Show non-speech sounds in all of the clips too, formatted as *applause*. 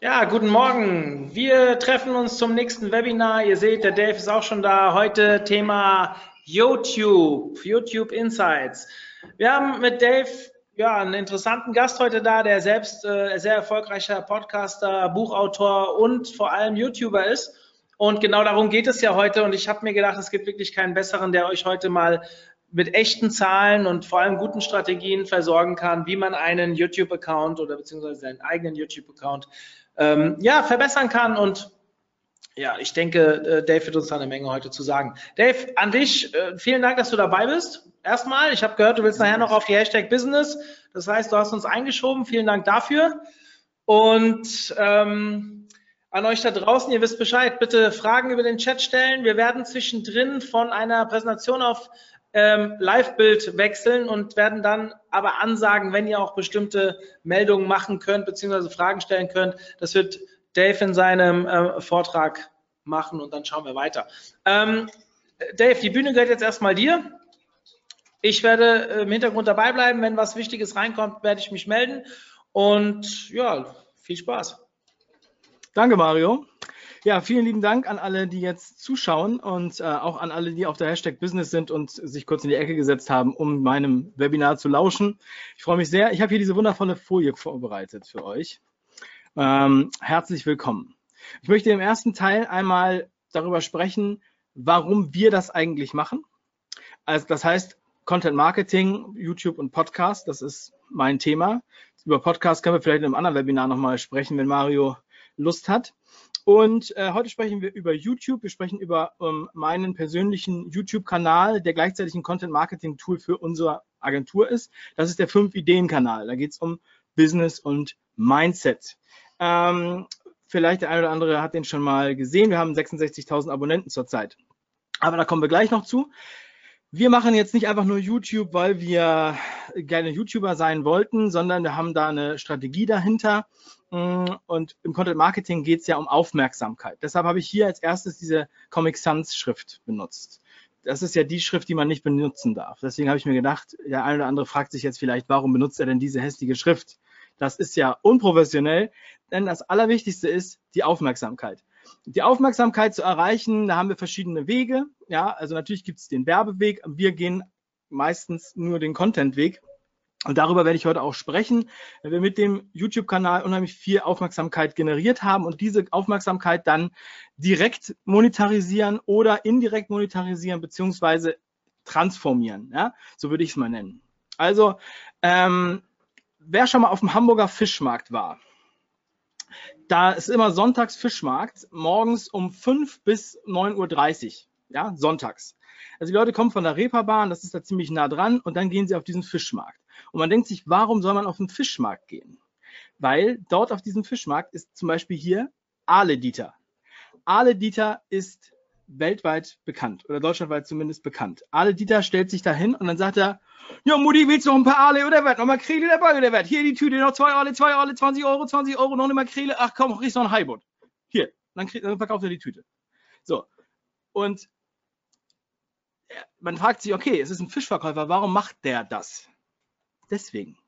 Ja, guten Morgen. Wir treffen uns zum nächsten Webinar. Ihr seht, der Dave ist auch schon da. Heute Thema YouTube, YouTube Insights. Wir haben mit Dave ja, einen interessanten Gast heute da, der selbst äh, sehr erfolgreicher Podcaster, Buchautor und vor allem YouTuber ist. Und genau darum geht es ja heute. Und ich habe mir gedacht, es gibt wirklich keinen besseren, der euch heute mal mit echten Zahlen und vor allem guten Strategien versorgen kann, wie man einen YouTube-Account oder beziehungsweise seinen eigenen YouTube-Account ähm, ja, verbessern kann. Und ja, ich denke, äh, Dave wird uns da eine Menge heute zu sagen. Dave, an dich, äh, vielen Dank, dass du dabei bist. Erstmal, ich habe gehört, du willst nachher noch auf die Hashtag Business. Das heißt, du hast uns eingeschoben. Vielen Dank dafür. Und ähm, an euch da draußen, ihr wisst Bescheid, bitte Fragen über den Chat stellen. Wir werden zwischendrin von einer Präsentation auf ähm, Live-Bild wechseln und werden dann aber ansagen, wenn ihr auch bestimmte Meldungen machen könnt, beziehungsweise Fragen stellen könnt. Das wird Dave in seinem äh, Vortrag machen und dann schauen wir weiter. Ähm, Dave, die Bühne gehört jetzt erstmal dir. Ich werde äh, im Hintergrund dabei bleiben. Wenn was Wichtiges reinkommt, werde ich mich melden. Und ja, viel Spaß. Danke, Mario. Ja, vielen lieben Dank an alle, die jetzt zuschauen und äh, auch an alle, die auf der Hashtag Business sind und sich kurz in die Ecke gesetzt haben, um meinem Webinar zu lauschen. Ich freue mich sehr. Ich habe hier diese wundervolle Folie vorbereitet für euch. Ähm, herzlich willkommen. Ich möchte im ersten Teil einmal darüber sprechen, warum wir das eigentlich machen. Also das heißt, Content Marketing, YouTube und Podcast, das ist mein Thema. Über Podcast können wir vielleicht in einem anderen Webinar nochmal sprechen, wenn Mario Lust hat. Und äh, heute sprechen wir über YouTube. Wir sprechen über ähm, meinen persönlichen YouTube-Kanal, der gleichzeitig ein Content-Marketing-Tool für unsere Agentur ist. Das ist der 5-Ideen-Kanal. Da geht es um Business und Mindset. Ähm, vielleicht der eine oder andere hat den schon mal gesehen. Wir haben 66.000 Abonnenten zurzeit. Aber da kommen wir gleich noch zu. Wir machen jetzt nicht einfach nur YouTube, weil wir gerne YouTuber sein wollten, sondern wir haben da eine Strategie dahinter. Mm, und im Content Marketing geht es ja um Aufmerksamkeit. Deshalb habe ich hier als erstes diese Comic Sans Schrift benutzt. Das ist ja die Schrift, die man nicht benutzen darf. Deswegen habe ich mir gedacht, der eine oder andere fragt sich jetzt vielleicht, warum benutzt er denn diese hässliche Schrift? Das ist ja unprofessionell, denn das Allerwichtigste ist die Aufmerksamkeit. Die Aufmerksamkeit zu erreichen, da haben wir verschiedene Wege. Ja, also natürlich gibt es den Werbeweg. Wir gehen meistens nur den Content-Weg. Und darüber werde ich heute auch sprechen, wenn wir mit dem YouTube-Kanal unheimlich viel Aufmerksamkeit generiert haben und diese Aufmerksamkeit dann direkt monetarisieren oder indirekt monetarisieren beziehungsweise transformieren. Ja? So würde ich es mal nennen. Also, ähm, wer schon mal auf dem Hamburger Fischmarkt war, da ist immer sonntags Fischmarkt, morgens um 5 bis 9.30 Uhr, ja, sonntags. Also die Leute kommen von der Reeperbahn, das ist da ziemlich nah dran, und dann gehen sie auf diesen Fischmarkt. Und man denkt sich, warum soll man auf den Fischmarkt gehen? Weil dort auf diesem Fischmarkt ist zum Beispiel hier Aale Dieter. Aale Dieter ist weltweit bekannt oder deutschlandweit zumindest bekannt. Aale Dieter stellt sich da hin und dann sagt er, ja, Mutti, willst du noch ein paar Aale oder was? Noch Makrele dabei oder was? Hier die Tüte, noch zwei Aale, zwei Aale, 20 Euro, 20 Euro, noch eine Makrele. Ach komm, kriegst noch ein Highboot. Hier, dann, krieg, dann verkauft er die Tüte. So. Und man fragt sich, okay, es ist ein Fischverkäufer, warum macht der das? Deswegen.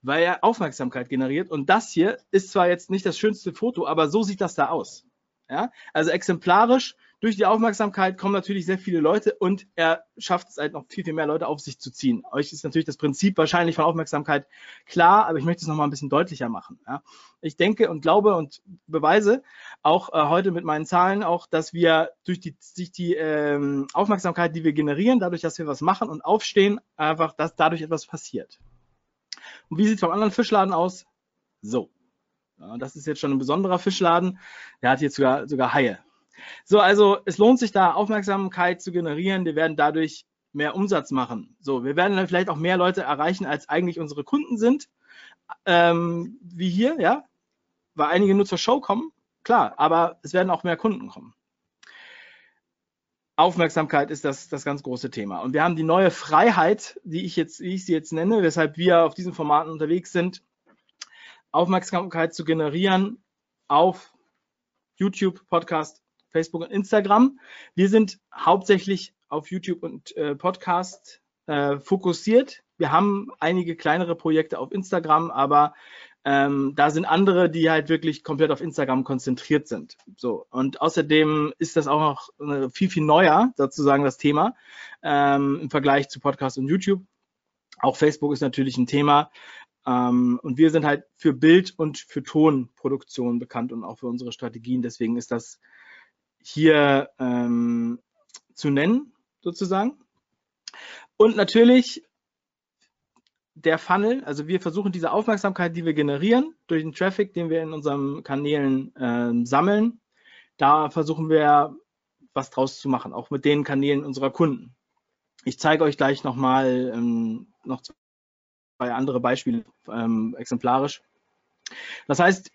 Weil er Aufmerksamkeit generiert und das hier ist zwar jetzt nicht das schönste Foto, aber so sieht das da aus. Ja? Also exemplarisch durch die Aufmerksamkeit kommen natürlich sehr viele Leute und er schafft es halt noch viel, viel mehr Leute auf sich zu ziehen. Euch ist natürlich das Prinzip wahrscheinlich von Aufmerksamkeit klar, aber ich möchte es nochmal ein bisschen deutlicher machen. Ja. Ich denke und glaube und beweise auch äh, heute mit meinen Zahlen auch, dass wir durch die, durch die ähm, Aufmerksamkeit, die wir generieren, dadurch, dass wir was machen und aufstehen, einfach, dass dadurch etwas passiert. Und wie sieht es beim anderen Fischladen aus? So. Ja, das ist jetzt schon ein besonderer Fischladen. Der hat jetzt sogar, sogar Haie. So, also es lohnt sich da Aufmerksamkeit zu generieren. Wir werden dadurch mehr Umsatz machen. So, wir werden dann vielleicht auch mehr Leute erreichen, als eigentlich unsere Kunden sind. Ähm, wie hier, ja, weil einige nur zur Show kommen. klar, aber es werden auch mehr Kunden kommen. Aufmerksamkeit ist das, das ganz große Thema. Und wir haben die neue Freiheit, die ich jetzt, wie ich sie jetzt nenne, weshalb wir auf diesen Formaten unterwegs sind, Aufmerksamkeit zu generieren auf YouTube, Podcast, Facebook und Instagram. Wir sind hauptsächlich auf YouTube und äh, Podcast äh, fokussiert. Wir haben einige kleinere Projekte auf Instagram, aber ähm, da sind andere, die halt wirklich komplett auf Instagram konzentriert sind. So und außerdem ist das auch noch äh, viel viel neuer, sozusagen das Thema ähm, im Vergleich zu Podcast und YouTube. Auch Facebook ist natürlich ein Thema. Ähm, und wir sind halt für Bild und für Tonproduktion bekannt und auch für unsere Strategien. Deswegen ist das hier ähm, zu nennen, sozusagen. Und natürlich der Funnel, also wir versuchen diese Aufmerksamkeit, die wir generieren durch den Traffic, den wir in unseren Kanälen äh, sammeln, da versuchen wir was draus zu machen, auch mit den Kanälen unserer Kunden. Ich zeige euch gleich nochmal ähm, noch zwei andere Beispiele ähm, exemplarisch. Das heißt,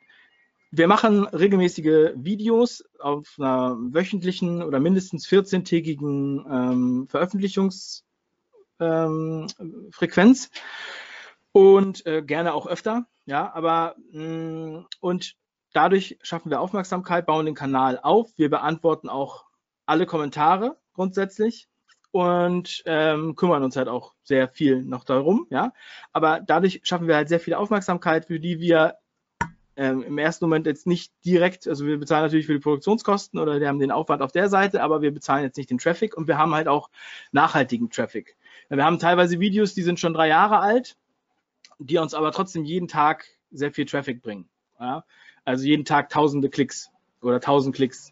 wir machen regelmäßige Videos auf einer wöchentlichen oder mindestens 14-tägigen ähm, Veröffentlichungsfrequenz ähm, und äh, gerne auch öfter. Ja, aber mh, mm, und dadurch schaffen wir Aufmerksamkeit, bauen den Kanal auf. Wir beantworten auch alle Kommentare grundsätzlich und ähm, kümmern uns halt auch sehr viel noch darum, ja. Aber dadurch schaffen wir halt sehr viel Aufmerksamkeit, für die wir ähm, im ersten Moment jetzt nicht direkt, also wir bezahlen natürlich für die Produktionskosten oder wir haben den Aufwand auf der Seite, aber wir bezahlen jetzt nicht den Traffic und wir haben halt auch nachhaltigen Traffic. Wir haben teilweise Videos, die sind schon drei Jahre alt, die uns aber trotzdem jeden Tag sehr viel Traffic bringen. Ja? Also jeden Tag tausende Klicks oder tausend Klicks.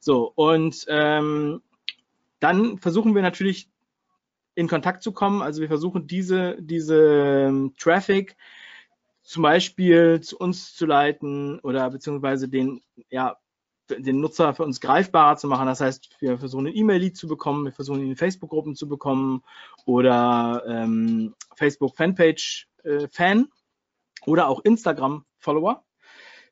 So, und ähm, dann versuchen wir natürlich in Kontakt zu kommen. Also wir versuchen diese, diese ähm, Traffic zum Beispiel zu uns zu leiten oder beziehungsweise den, ja, den Nutzer für uns greifbarer zu machen. Das heißt, wir versuchen ein E-Mail-Lead zu bekommen, wir versuchen ihn in Facebook-Gruppen zu bekommen oder ähm, Facebook-Fanpage-Fan äh, oder auch Instagram-Follower.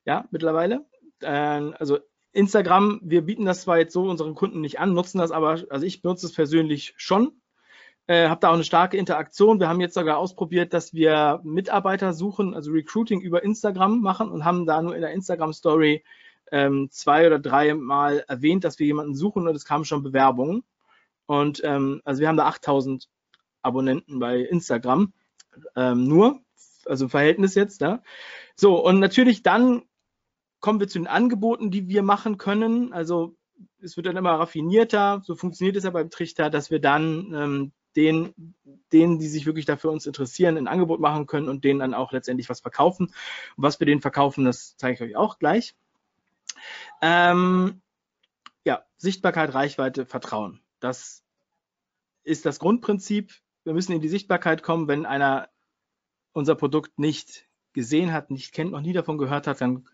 Ja, mittlerweile. Äh, also Instagram, wir bieten das zwar jetzt so unseren Kunden nicht an, nutzen das aber, also ich benutze es persönlich schon, äh, habe da auch eine starke Interaktion. Wir haben jetzt sogar ausprobiert, dass wir Mitarbeiter suchen, also Recruiting über Instagram machen und haben da nur in der Instagram-Story ähm, zwei oder drei Mal erwähnt, dass wir jemanden suchen und es kamen schon Bewerbungen. Und ähm, also wir haben da 8000 Abonnenten bei Instagram ähm, nur, also Verhältnis jetzt. Ja. So, und natürlich dann kommen wir zu den Angeboten, die wir machen können. Also es wird dann immer raffinierter. So funktioniert es ja beim Trichter, dass wir dann ähm, den, denen, die sich wirklich dafür uns interessieren, ein Angebot machen können und denen dann auch letztendlich was verkaufen. Und was wir denen verkaufen, das zeige ich euch auch gleich. Ähm, ja, Sichtbarkeit, Reichweite, Vertrauen. Das ist das Grundprinzip. Wir müssen in die Sichtbarkeit kommen, wenn einer unser Produkt nicht gesehen hat, nicht kennt, noch nie davon gehört hat, dann,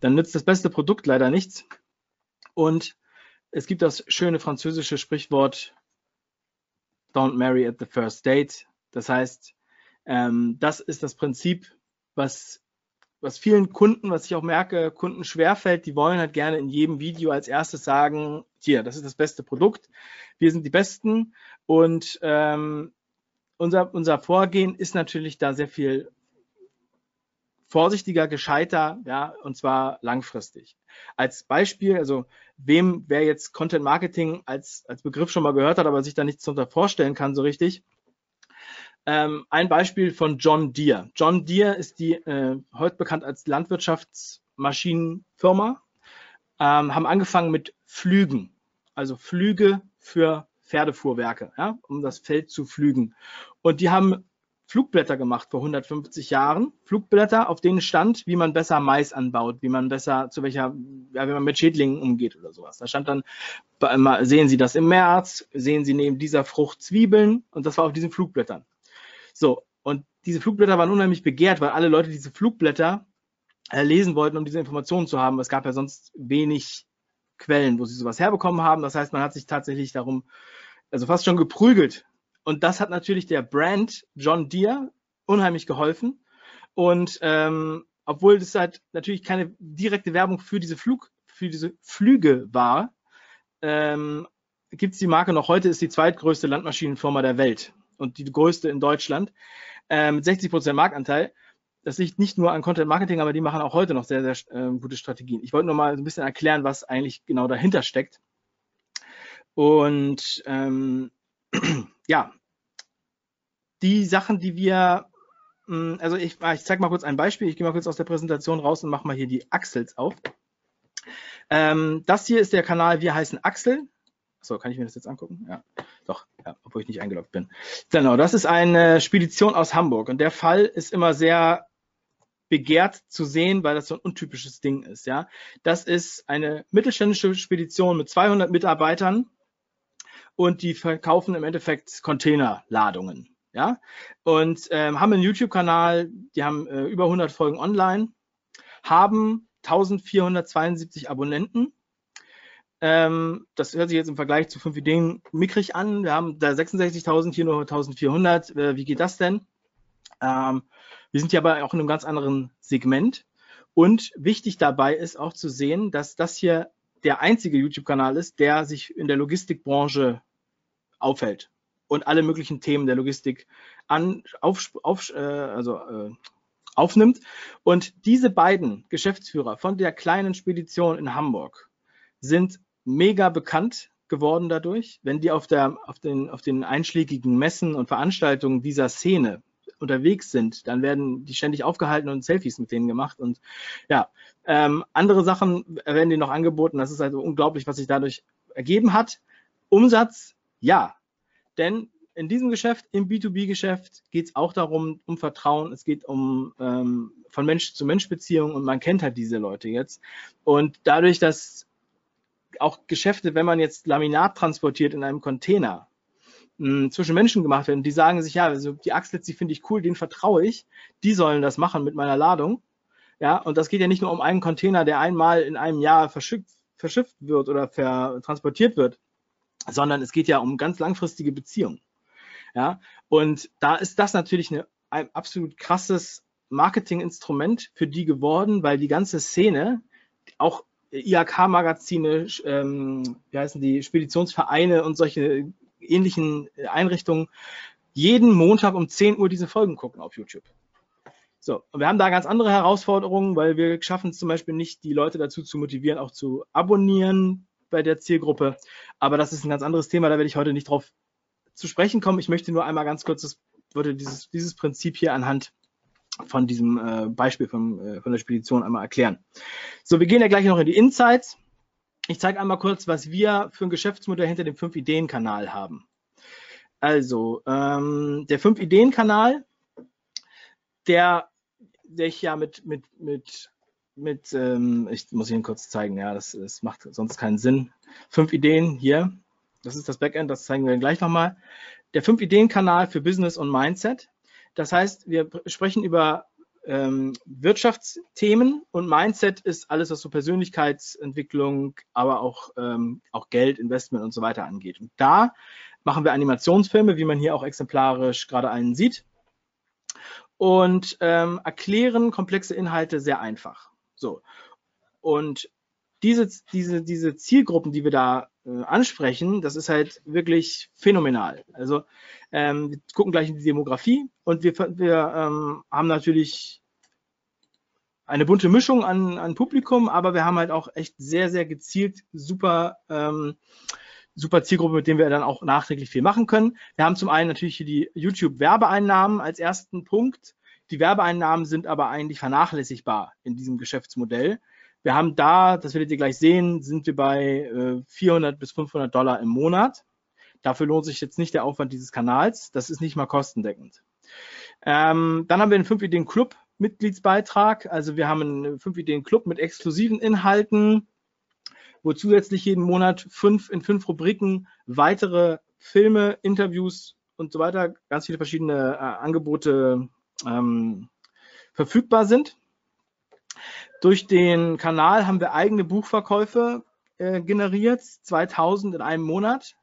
dann nützt das beste Produkt leider nichts. Und es gibt das schöne französische Sprichwort, Don't Marry at the First Date. Das heißt, ähm, das ist das Prinzip, was, was vielen Kunden, was ich auch merke, Kunden schwerfällt. Die wollen halt gerne in jedem Video als erstes sagen, hier, das ist das beste Produkt, wir sind die Besten. Und ähm, unser, unser Vorgehen ist natürlich da sehr viel vorsichtiger, gescheiter, ja, und zwar langfristig. Als Beispiel, also wem, wer jetzt Content Marketing als, als Begriff schon mal gehört hat, aber sich da nichts darunter vorstellen kann so richtig. Ähm, ein Beispiel von John Deere. John Deere ist die äh, heute bekannt als Landwirtschaftsmaschinenfirma, ähm, haben angefangen mit Flügen, also Flüge für Pferdefuhrwerke, ja, um das Feld zu flügen. Und die haben Flugblätter gemacht vor 150 Jahren. Flugblätter, auf denen stand, wie man besser Mais anbaut, wie man besser, zu welcher, ja, wie man mit Schädlingen umgeht oder sowas. Da stand dann, sehen Sie das im März, sehen Sie neben dieser Frucht Zwiebeln und das war auf diesen Flugblättern. So, und diese Flugblätter waren unheimlich begehrt, weil alle Leute diese Flugblätter äh, lesen wollten, um diese Informationen zu haben. Es gab ja sonst wenig Quellen, wo sie sowas herbekommen haben. Das heißt, man hat sich tatsächlich darum, also fast schon geprügelt, und das hat natürlich der Brand John Deere unheimlich geholfen. Und ähm, obwohl das halt natürlich keine direkte Werbung für diese Flug, für diese Flüge war, ähm, gibt es die Marke noch heute, ist die zweitgrößte Landmaschinenfirma der Welt und die größte in Deutschland äh, mit 60 Prozent Marktanteil. Das liegt nicht nur an Content Marketing, aber die machen auch heute noch sehr, sehr äh, gute Strategien. Ich wollte nur mal ein bisschen erklären, was eigentlich genau dahinter steckt. Und ähm, *clears throat* ja, die Sachen, die wir, mh, also ich, ich zeige mal kurz ein Beispiel. Ich gehe mal kurz aus der Präsentation raus und mache mal hier die Axels auf. Ähm, das hier ist der Kanal Wir heißen Axel. So, kann ich mir das jetzt angucken? Ja, doch, ja, obwohl ich nicht eingeloggt bin. Genau, das ist eine Spedition aus Hamburg und der Fall ist immer sehr begehrt zu sehen, weil das so ein untypisches Ding ist. Ja, das ist eine mittelständische Spedition mit 200 Mitarbeitern und die verkaufen im Endeffekt Containerladungen. Ja, und ähm, haben einen YouTube-Kanal, die haben äh, über 100 Folgen online, haben 1472 Abonnenten ähm, das hört sich jetzt im Vergleich zu 5 Ideen mickrig an. Wir haben da 66.000, hier nur 1.400. Äh, wie geht das denn? Ähm, wir sind ja aber auch in einem ganz anderen Segment. Und wichtig dabei ist auch zu sehen, dass das hier der einzige YouTube-Kanal ist, der sich in der Logistikbranche aufhält und alle möglichen Themen der Logistik an, auf, auf, äh, also, äh, aufnimmt. Und diese beiden Geschäftsführer von der kleinen Spedition in Hamburg sind mega bekannt geworden dadurch. Wenn die auf, der, auf, den, auf den einschlägigen Messen und Veranstaltungen dieser Szene unterwegs sind, dann werden die ständig aufgehalten und Selfies mit denen gemacht. Und ja, ähm, andere Sachen werden denen noch angeboten. Das ist also unglaublich, was sich dadurch ergeben hat. Umsatz, ja. Denn in diesem Geschäft, im B2B-Geschäft, geht es auch darum, um Vertrauen, es geht um ähm, von Mensch zu Mensch Beziehungen und man kennt halt diese Leute jetzt. Und dadurch, dass auch Geschäfte, wenn man jetzt Laminat transportiert in einem Container, mh, zwischen Menschen gemacht werden, die sagen sich, ja, also die Axlitz, die finde ich cool, denen vertraue ich, die sollen das machen mit meiner Ladung. Ja, und das geht ja nicht nur um einen Container, der einmal in einem Jahr verschickt, verschifft wird oder transportiert wird, sondern es geht ja um ganz langfristige Beziehungen. Ja, und da ist das natürlich eine, ein absolut krasses Marketinginstrument für die geworden, weil die ganze Szene auch IHK-Magazine, ähm, wie heißen die, Speditionsvereine und solche ähnlichen Einrichtungen jeden Montag um 10 Uhr diese Folgen gucken auf YouTube. So, und wir haben da ganz andere Herausforderungen, weil wir schaffen es zum Beispiel nicht, die Leute dazu zu motivieren, auch zu abonnieren bei der Zielgruppe. Aber das ist ein ganz anderes Thema, da werde ich heute nicht drauf zu sprechen kommen. Ich möchte nur einmal ganz kurz das, würde dieses, dieses Prinzip hier anhand von diesem äh, Beispiel von, äh, von der Spedition einmal erklären. So, wir gehen ja gleich noch in die Insights. Ich zeige einmal kurz, was wir für ein Geschäftsmodell hinter dem 5-Ideen-Kanal haben. Also, ähm, der 5-Ideen-Kanal, der, der ich ja mit, mit, mit, mit ähm, ich muss Ihnen kurz zeigen, ja, das, das macht sonst keinen Sinn. Fünf Ideen hier, das ist das Backend, das zeigen wir gleich nochmal. Der 5-Ideen-Kanal für Business und Mindset. Das heißt, wir sprechen über ähm, Wirtschaftsthemen und Mindset ist alles, was so Persönlichkeitsentwicklung, aber auch, ähm, auch Geld, Investment und so weiter angeht. Und da machen wir Animationsfilme, wie man hier auch exemplarisch gerade einen sieht, und ähm, erklären komplexe Inhalte sehr einfach. So. Und diese, diese, diese Zielgruppen, die wir da äh, ansprechen, das ist halt wirklich phänomenal. Also ähm, wir gucken gleich in die Demografie und wir, wir ähm, haben natürlich eine bunte Mischung an, an Publikum, aber wir haben halt auch echt sehr, sehr gezielt super, ähm, super Zielgruppe, mit denen wir dann auch nachträglich viel machen können. Wir haben zum einen natürlich hier die YouTube-Werbeeinnahmen als ersten Punkt. Die Werbeeinnahmen sind aber eigentlich vernachlässigbar in diesem Geschäftsmodell. Wir haben da, das werdet ihr gleich sehen, sind wir bei äh, 400 bis 500 Dollar im Monat. Dafür lohnt sich jetzt nicht der Aufwand dieses Kanals. Das ist nicht mal kostendeckend. Ähm, dann haben wir den 5 Ideen Club Mitgliedsbeitrag. Also wir haben einen 5 Ideen Club mit exklusiven Inhalten, wo zusätzlich jeden Monat fünf in fünf Rubriken weitere Filme, Interviews und so weiter, ganz viele verschiedene äh, Angebote ähm, verfügbar sind. Durch den Kanal haben wir eigene Buchverkäufe äh, generiert, 2000 in einem Monat.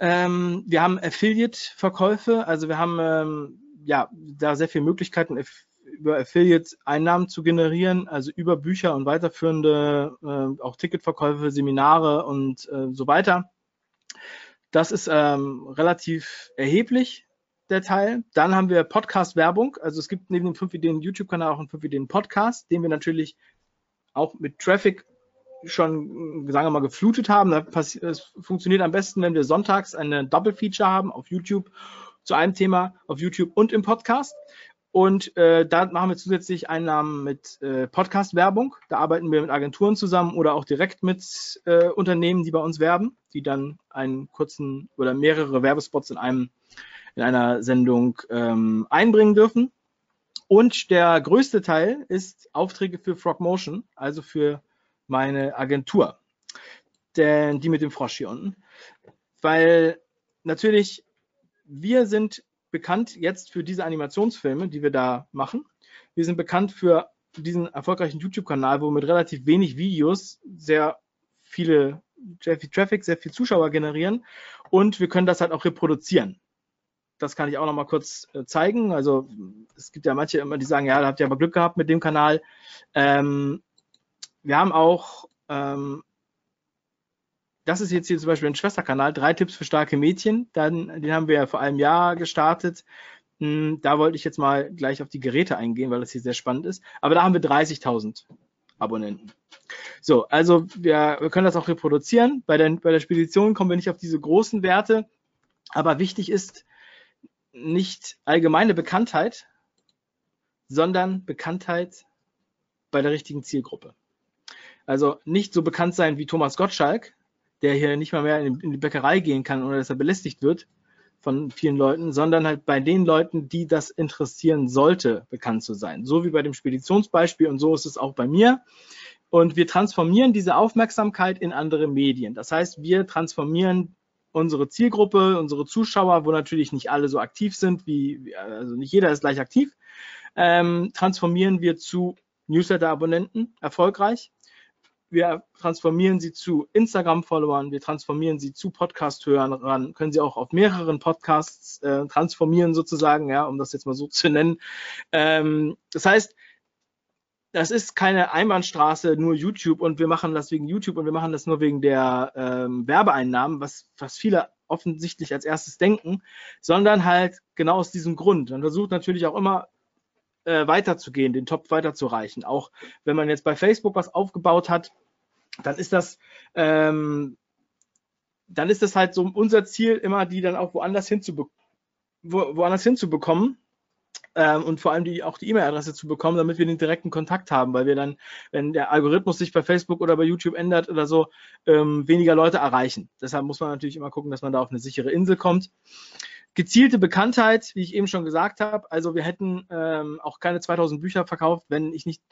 Ähm, wir haben Affiliate-Verkäufe, also wir haben ähm, ja da sehr viele Möglichkeiten, über Affiliate-Einnahmen zu generieren, also über Bücher und weiterführende, äh, auch Ticketverkäufe, Seminare und äh, so weiter. Das ist ähm, relativ erheblich, der Teil. Dann haben wir Podcast-Werbung. Also es gibt neben dem 5 Ideen YouTube-Kanal auch einen 5 Ideen Podcast, den wir natürlich auch mit Traffic schon, sagen wir mal, geflutet haben. Es funktioniert am besten, wenn wir sonntags eine Double-Feature haben auf YouTube zu einem Thema auf YouTube und im Podcast. Und äh, da machen wir zusätzlich Einnahmen mit äh, Podcast-Werbung. Da arbeiten wir mit Agenturen zusammen oder auch direkt mit äh, Unternehmen, die bei uns werben, die dann einen kurzen oder mehrere Werbespots in einem in einer Sendung ähm, einbringen dürfen. Und der größte Teil ist Aufträge für Frogmotion, also für meine Agentur, denn die mit dem Frosch hier unten. Weil natürlich wir sind bekannt jetzt für diese Animationsfilme, die wir da machen. Wir sind bekannt für diesen erfolgreichen YouTube-Kanal, wo mit relativ wenig Videos sehr viele, sehr viel Traffic, sehr viel Zuschauer generieren und wir können das halt auch reproduzieren. Das kann ich auch noch mal kurz äh, zeigen. Also es gibt ja manche immer, die sagen, ja, da habt ihr aber Glück gehabt mit dem Kanal. Ähm, wir haben auch ähm, das ist jetzt hier zum Beispiel ein Schwesterkanal, drei Tipps für starke Mädchen. Dann, den haben wir ja vor einem Jahr gestartet. Hm, da wollte ich jetzt mal gleich auf die Geräte eingehen, weil das hier sehr spannend ist. Aber da haben wir 30.000 Abonnenten. So, also wir, wir können das auch reproduzieren. Bei der, bei der Spedition kommen wir nicht auf diese großen Werte. Aber wichtig ist nicht allgemeine Bekanntheit, sondern Bekanntheit bei der richtigen Zielgruppe. Also nicht so bekannt sein wie Thomas Gottschalk, der hier nicht mal mehr in, die Bäckerei gehen kann, ohne dass er belästigt wird von vielen Leuten, sondern halt bei den Leuten, die das interessieren sollte, bekannt zu sein. So wie bei dem Speditionsbeispiel und so ist es auch bei mir. Und wir transformieren diese Aufmerksamkeit in andere Medien. Das heißt, wir transformieren unsere Zielgruppe, unsere Zuschauer, wo natürlich nicht alle so aktiv sind, wie, also nicht jeder ist gleich aktiv, ähm, transformieren wir zu Newsletter-Abonnenten erfolgreich wir transformieren sie zu Instagram-Followern, wir transformieren sie zu Podcast-Hörern, können sie auch auf mehreren Podcasts äh, transformieren sozusagen, ja, um das jetzt mal so zu nennen. Ähm, das heißt, das ist keine Einbahnstraße, nur YouTube und wir machen das wegen YouTube und wir machen das nur wegen der ähm, Werbeeinnahmen, was, was viele offensichtlich als erstes denken, sondern halt genau aus diesem Grund. Man versucht natürlich auch immer äh, weiterzugehen, den Top weiterzureichen. Auch wenn man jetzt bei Facebook was aufgebaut hat, dann ist das, ähm, dann ist das halt so unser Ziel, immer die dann auch woanders, hinzube wo, woanders hinzubekommen. Ähm, und vor allem die, auch die E-Mail-Adresse zu bekommen, damit wir den direkten Kontakt haben, weil wir dann, wenn der Algorithmus sich bei Facebook oder bei YouTube ändert oder so, ähm, weniger Leute erreichen. Deshalb muss man natürlich immer gucken, dass man da auf eine sichere Insel kommt. Gezielte Bekanntheit, wie ich eben schon gesagt habe. Also wir hätten ähm, auch keine 2000 Bücher verkauft, wenn ich nicht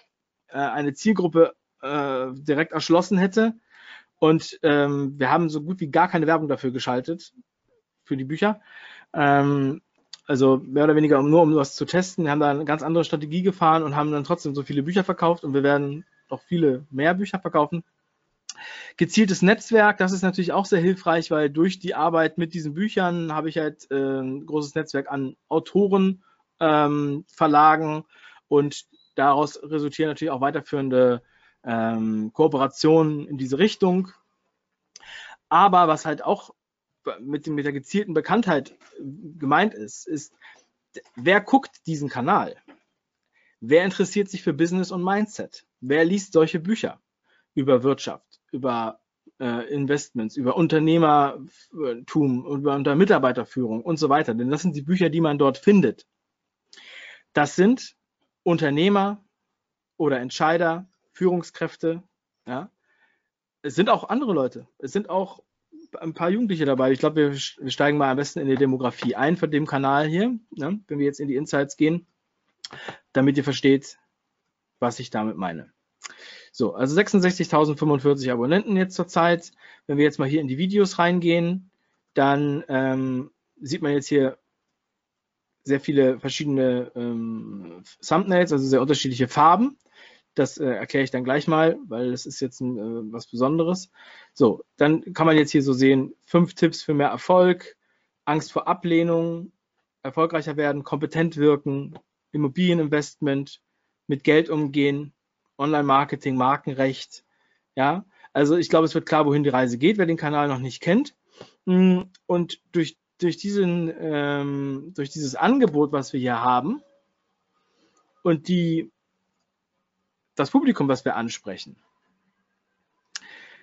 äh, eine Zielgruppe äh, direkt erschlossen hätte. Und ähm, wir haben so gut wie gar keine Werbung dafür geschaltet, für die Bücher. Ähm, also mehr oder weniger nur um was zu testen. Wir haben da eine ganz andere Strategie gefahren und haben dann trotzdem so viele Bücher verkauft und wir werden noch viele mehr Bücher verkaufen. Gezieltes Netzwerk, das ist natürlich auch sehr hilfreich, weil durch die Arbeit mit diesen Büchern habe ich halt äh, ein großes Netzwerk an Autoren, ähm, Verlagen und daraus resultieren natürlich auch weiterführende ähm, Kooperationen in diese Richtung. Aber was halt auch mit, mit der gezielten Bekanntheit gemeint ist, ist, wer guckt diesen Kanal? Wer interessiert sich für Business und Mindset? Wer liest solche Bücher über Wirtschaft? über äh, Investments, über Unternehmertum, über unter Mitarbeiterführung und so weiter. Denn das sind die Bücher, die man dort findet. Das sind Unternehmer oder Entscheider, Führungskräfte. Ja. Es sind auch andere Leute. Es sind auch ein paar Jugendliche dabei. Ich glaube, wir, wir, steigen mal am besten in die Demografie ein von dem Kanal hier, ne, wenn wir jetzt in die Insights gehen, damit ihr versteht, was ich damit meine. So, also 66.045 Abonnenten jetzt zurzeit. Wenn wir jetzt mal hier in die Videos reingehen, dann ähm, sieht man jetzt hier sehr viele verschiedene ähm, Thumbnails, also sehr unterschiedliche Farben. Das äh, erkläre ich dann gleich mal, weil das ist jetzt ein, äh, was Besonderes. So, dann kann man jetzt hier so sehen, fünf Tipps für mehr Erfolg, Angst vor Ablehnung, erfolgreicher werden, kompetent wirken, Immobilieninvestment, mit Geld umgehen, Online-Marketing, Markenrecht. Ja, also ich glaube, es wird klar, wohin die Reise geht, wer den Kanal noch nicht kennt. Mm, und durch, durch, diesen, ähm, durch dieses Angebot, was wir hier haben und die, das Publikum, was wir ansprechen,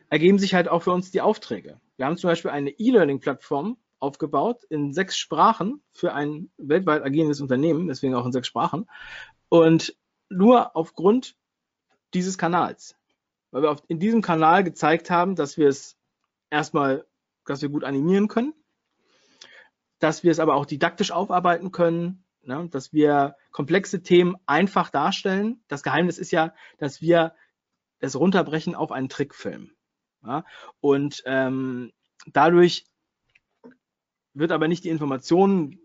ergeben sich halt auch für uns die Aufträge. Wir haben zum Beispiel eine E-Learning-Plattform aufgebaut in sechs Sprachen für ein weltweit agierendes Unternehmen, deswegen auch in sechs Sprachen. Und nur aufgrund dieses Kanals. Weil wir in diesem Kanal gezeigt haben, dass wir es erstmal, dass wir gut animieren können, dass wir es aber auch didaktisch aufarbeiten können, ne, dass wir komplexe Themen einfach darstellen. Das Geheimnis ist ja, dass wir es runterbrechen auf einen Trickfilm. Ja? Und ähm, dadurch wird aber nicht die Information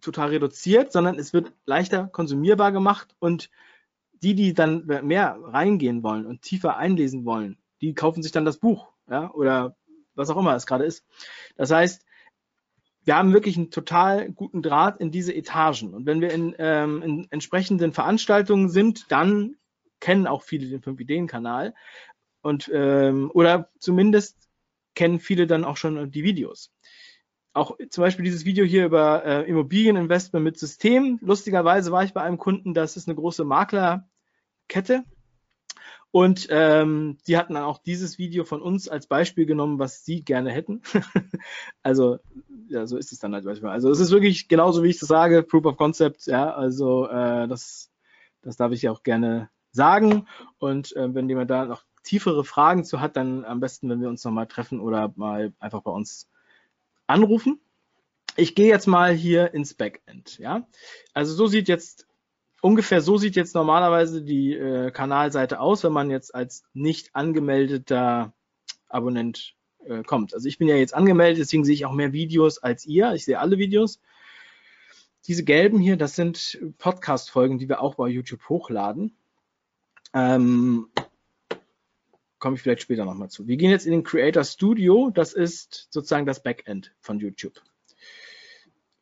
total reduziert, sondern es wird leichter konsumierbar gemacht und die, die dann mehr reingehen wollen und tiefer einlesen wollen, die kaufen sich dann das Buch, ja, oder was auch immer es gerade ist. Das heißt, wir haben wirklich einen total guten Draht in diese Etagen. Und wenn wir in, ähm, in entsprechenden Veranstaltungen sind, dann kennen auch viele den 5-Ideen-Kanal. Und ähm, oder zumindest kennen viele dann auch schon die Videos auch zum Beispiel dieses Video hier über äh, Immobilieninvestment mit System. Lustigerweise war ich bei einem Kunden, das ist eine große Maklerkette. Und ähm, die hatten dann auch dieses Video von uns als Beispiel genommen, was sie gerne hätten. *laughs* also, ja, so ist es dann als Beispiel. Also es ist wirklich genauso, wie ich das sage, Proof of Concept, ja, also äh, das, das darf ich ja auch gerne sagen. Und äh, wenn jemand da noch tiefere Fragen zu hat, dann am besten, wenn wir uns nochmal treffen oder mal einfach bei uns anrufen. Ich gehe jetzt mal hier ins Backend. Ja, also so sieht jetzt ungefähr so sieht jetzt normalerweise die äh, Kanalseite aus, wenn man jetzt als nicht angemeldeter Abonnent äh, kommt. Also ich bin ja jetzt angemeldet, deswegen sehe ich auch mehr Videos als ihr. Ich sehe alle Videos. Diese gelben hier, das sind Podcast-Folgen, die wir auch bei YouTube hochladen. Ähm, komme ich vielleicht später nochmal zu. Wir gehen jetzt in den Creator Studio. Das ist sozusagen das Backend von YouTube.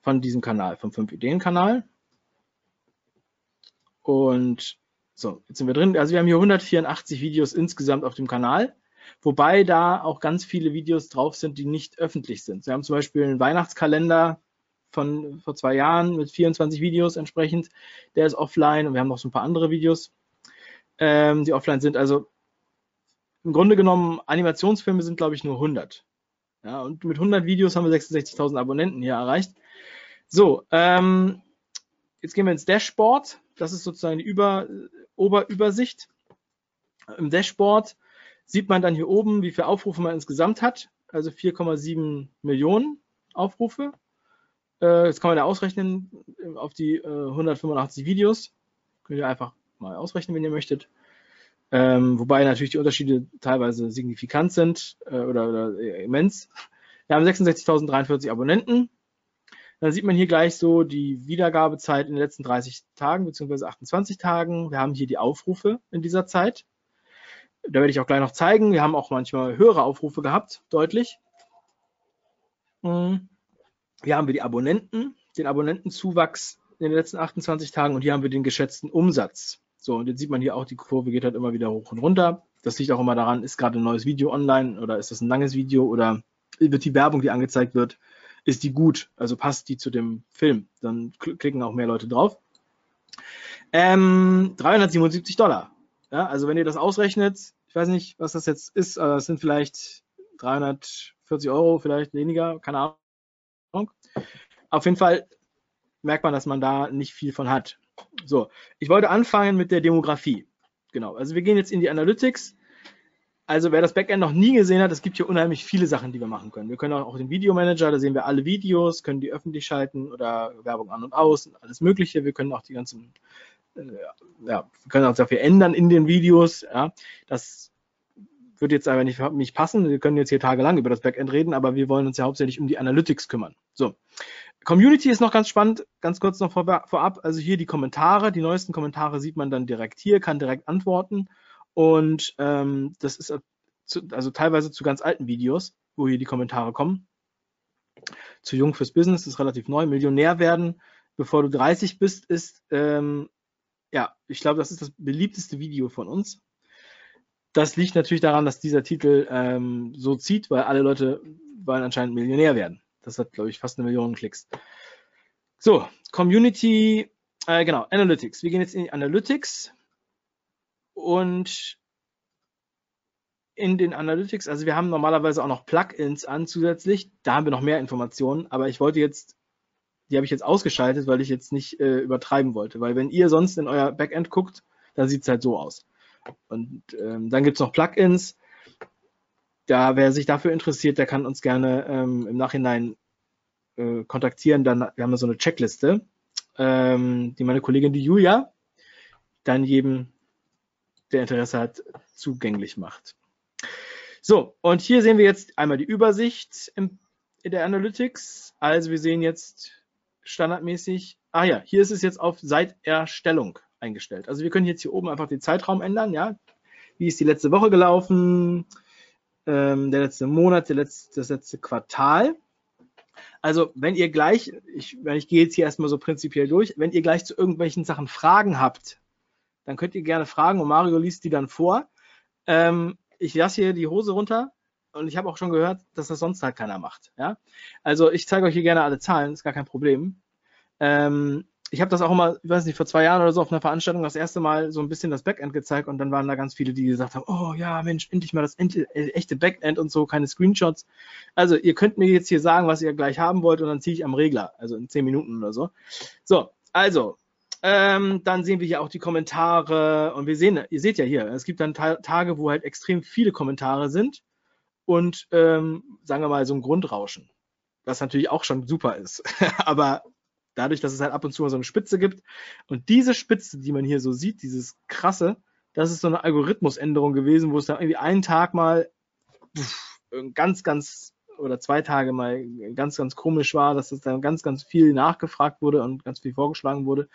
Von diesem Kanal, vom 5-Ideen-Kanal. Und so, jetzt sind wir drin. Also wir haben hier 184 Videos insgesamt auf dem Kanal. Wobei da auch ganz viele Videos drauf sind, die nicht öffentlich sind. Wir haben zum Beispiel einen Weihnachtskalender von vor zwei Jahren mit 24 Videos entsprechend. Der ist offline und wir haben noch so ein paar andere Videos, ähm, die offline sind. Also im Grunde genommen, Animationsfilme sind, glaube ich, nur 100. Ja, und mit 100 Videos haben wir 66.000 Abonnenten hier erreicht. So, ähm, jetzt gehen wir ins Dashboard. Das ist sozusagen die Über, Oberübersicht. Im Dashboard sieht man dann hier oben, wie viele Aufrufe man insgesamt hat. Also 4,7 Millionen Aufrufe. Äh, jetzt kann man da ausrechnen auf die äh, 185 Videos. Könnt ihr einfach mal ausrechnen, wenn ihr möchtet. Ähm, wobei natürlich die Unterschiede teilweise signifikant sind äh, oder, oder äh, immens. Wir haben 66.043 Abonnenten. Dann sieht man hier gleich so die Wiedergabezeit in den letzten 30 Tagen bzw. 28 Tagen. Wir haben hier die Aufrufe in dieser Zeit. Da werde ich auch gleich noch zeigen. Wir haben auch manchmal höhere Aufrufe gehabt, deutlich. Hm. Hier haben wir die Abonnenten, den Abonnentenzuwachs in den letzten 28 Tagen und hier haben wir den geschätzten Umsatz. So, und jetzt sieht man hier auch, die Kurve geht halt immer wieder hoch und runter. Das liegt auch immer daran, ist gerade ein neues Video online oder ist das ein langes Video oder wird die Werbung, die angezeigt wird, ist die gut? Also passt die zu dem Film? Dann klicken auch mehr Leute drauf. Ähm, 377 Dollar. Ja, also wenn ihr das ausrechnet, ich weiß nicht, was das jetzt ist, aber es sind vielleicht 340 Euro, vielleicht weniger, keine Ahnung. Auf jeden Fall merkt man, dass man da nicht viel von hat. So, ich wollte anfangen mit der Demografie. Genau, also wir gehen jetzt in die Analytics. Also wer das Backend noch nie gesehen hat, es gibt hier unheimlich viele Sachen, die wir machen können. Wir können auch den Videomanager, da sehen wir alle Videos, können die öffentlich schalten oder Werbung an und aus, alles Mögliche. Wir können auch die ganzen, äh, ja, wir können auch viel ändern in den Videos. Ja, das wird jetzt aber nicht, nicht passen. Wir können jetzt hier tagelang über das Backend reden, aber wir wollen uns ja hauptsächlich um die Analytics kümmern. So, Community ist noch ganz spannend, ganz kurz noch vorab. Also hier die Kommentare, die neuesten Kommentare sieht man dann direkt hier, kann direkt antworten. Und ähm, das ist zu, also teilweise zu ganz alten Videos, wo hier die Kommentare kommen. Zu jung fürs Business ist relativ neu. Millionär werden bevor du 30 bist, ist, ähm, ja, ich glaube, das ist das beliebteste Video von uns. Das liegt natürlich daran, dass dieser Titel ähm, so zieht, weil alle Leute wollen anscheinend Millionär werden. Das hat, glaube ich, fast eine Million Klicks. So, Community, äh, genau, Analytics. Wir gehen jetzt in die Analytics und in den Analytics, also wir haben normalerweise auch noch Plugins an zusätzlich. Da haben wir noch mehr Informationen, aber ich wollte jetzt, die habe ich jetzt ausgeschaltet, weil ich jetzt nicht äh, übertreiben wollte. Weil wenn ihr sonst in euer Backend guckt, dann sieht es halt so aus. Und ähm, dann gibt es noch Plugins. Da, wer sich dafür interessiert, der kann uns gerne ähm, im Nachhinein äh, kontaktieren. Dann, wir haben so eine Checkliste, ähm, die meine Kollegin, die Julia, dann jedem, der Interesse hat, zugänglich macht. So, und hier sehen wir jetzt einmal die Übersicht in der Analytics. Also wir sehen jetzt standardmäßig, ah ja, hier ist es jetzt auf seit Erstellung eingestellt. Also wir können jetzt hier oben einfach den Zeitraum ändern, ja. Wie ist die letzte Woche gelaufen, ähm, der letzte Monat, der letzte, das letzte Quartal. Also wenn ihr gleich, ich, ich gehe jetzt hier erstmal so prinzipiell durch, wenn ihr gleich zu irgendwelchen Sachen Fragen habt, dann könnt ihr gerne fragen und Mario liest die dann vor. Ähm, ich lasse hier die Hose runter und ich habe auch schon gehört, dass das sonst halt keiner macht. Ja? Also ich zeige euch hier gerne alle Zahlen, ist gar kein Problem. Ähm, ich habe das auch immer, ich weiß nicht, vor zwei Jahren oder so auf einer Veranstaltung das erste Mal so ein bisschen das Backend gezeigt und dann waren da ganz viele, die gesagt haben, oh ja, Mensch, endlich mal das äh, echte Backend und so, keine Screenshots. Also ihr könnt mir jetzt hier sagen, was ihr gleich haben wollt und dann ziehe ich am Regler, also in zehn Minuten oder so. So, also, ähm, dann sehen wir hier auch die Kommentare und wir sehen, ihr seht ja hier, es gibt dann Ta Tage, wo halt extrem viele Kommentare sind und ähm, sagen wir mal so ein Grundrauschen, was natürlich auch schon super ist. *laughs* Aber dadurch, dass es halt ab und zu mal so eine Spitze gibt. Und diese Spitze, die man hier so sieht, dieses krasse, das ist so eine Algorithmusänderung gewesen, wo es dann irgendwie einen Tag mal pff, ganz, ganz oder zwei Tage mal ganz, ganz komisch war, dass es dann ganz, ganz viel nachgefragt wurde und ganz viel vorgeschlagen wurde.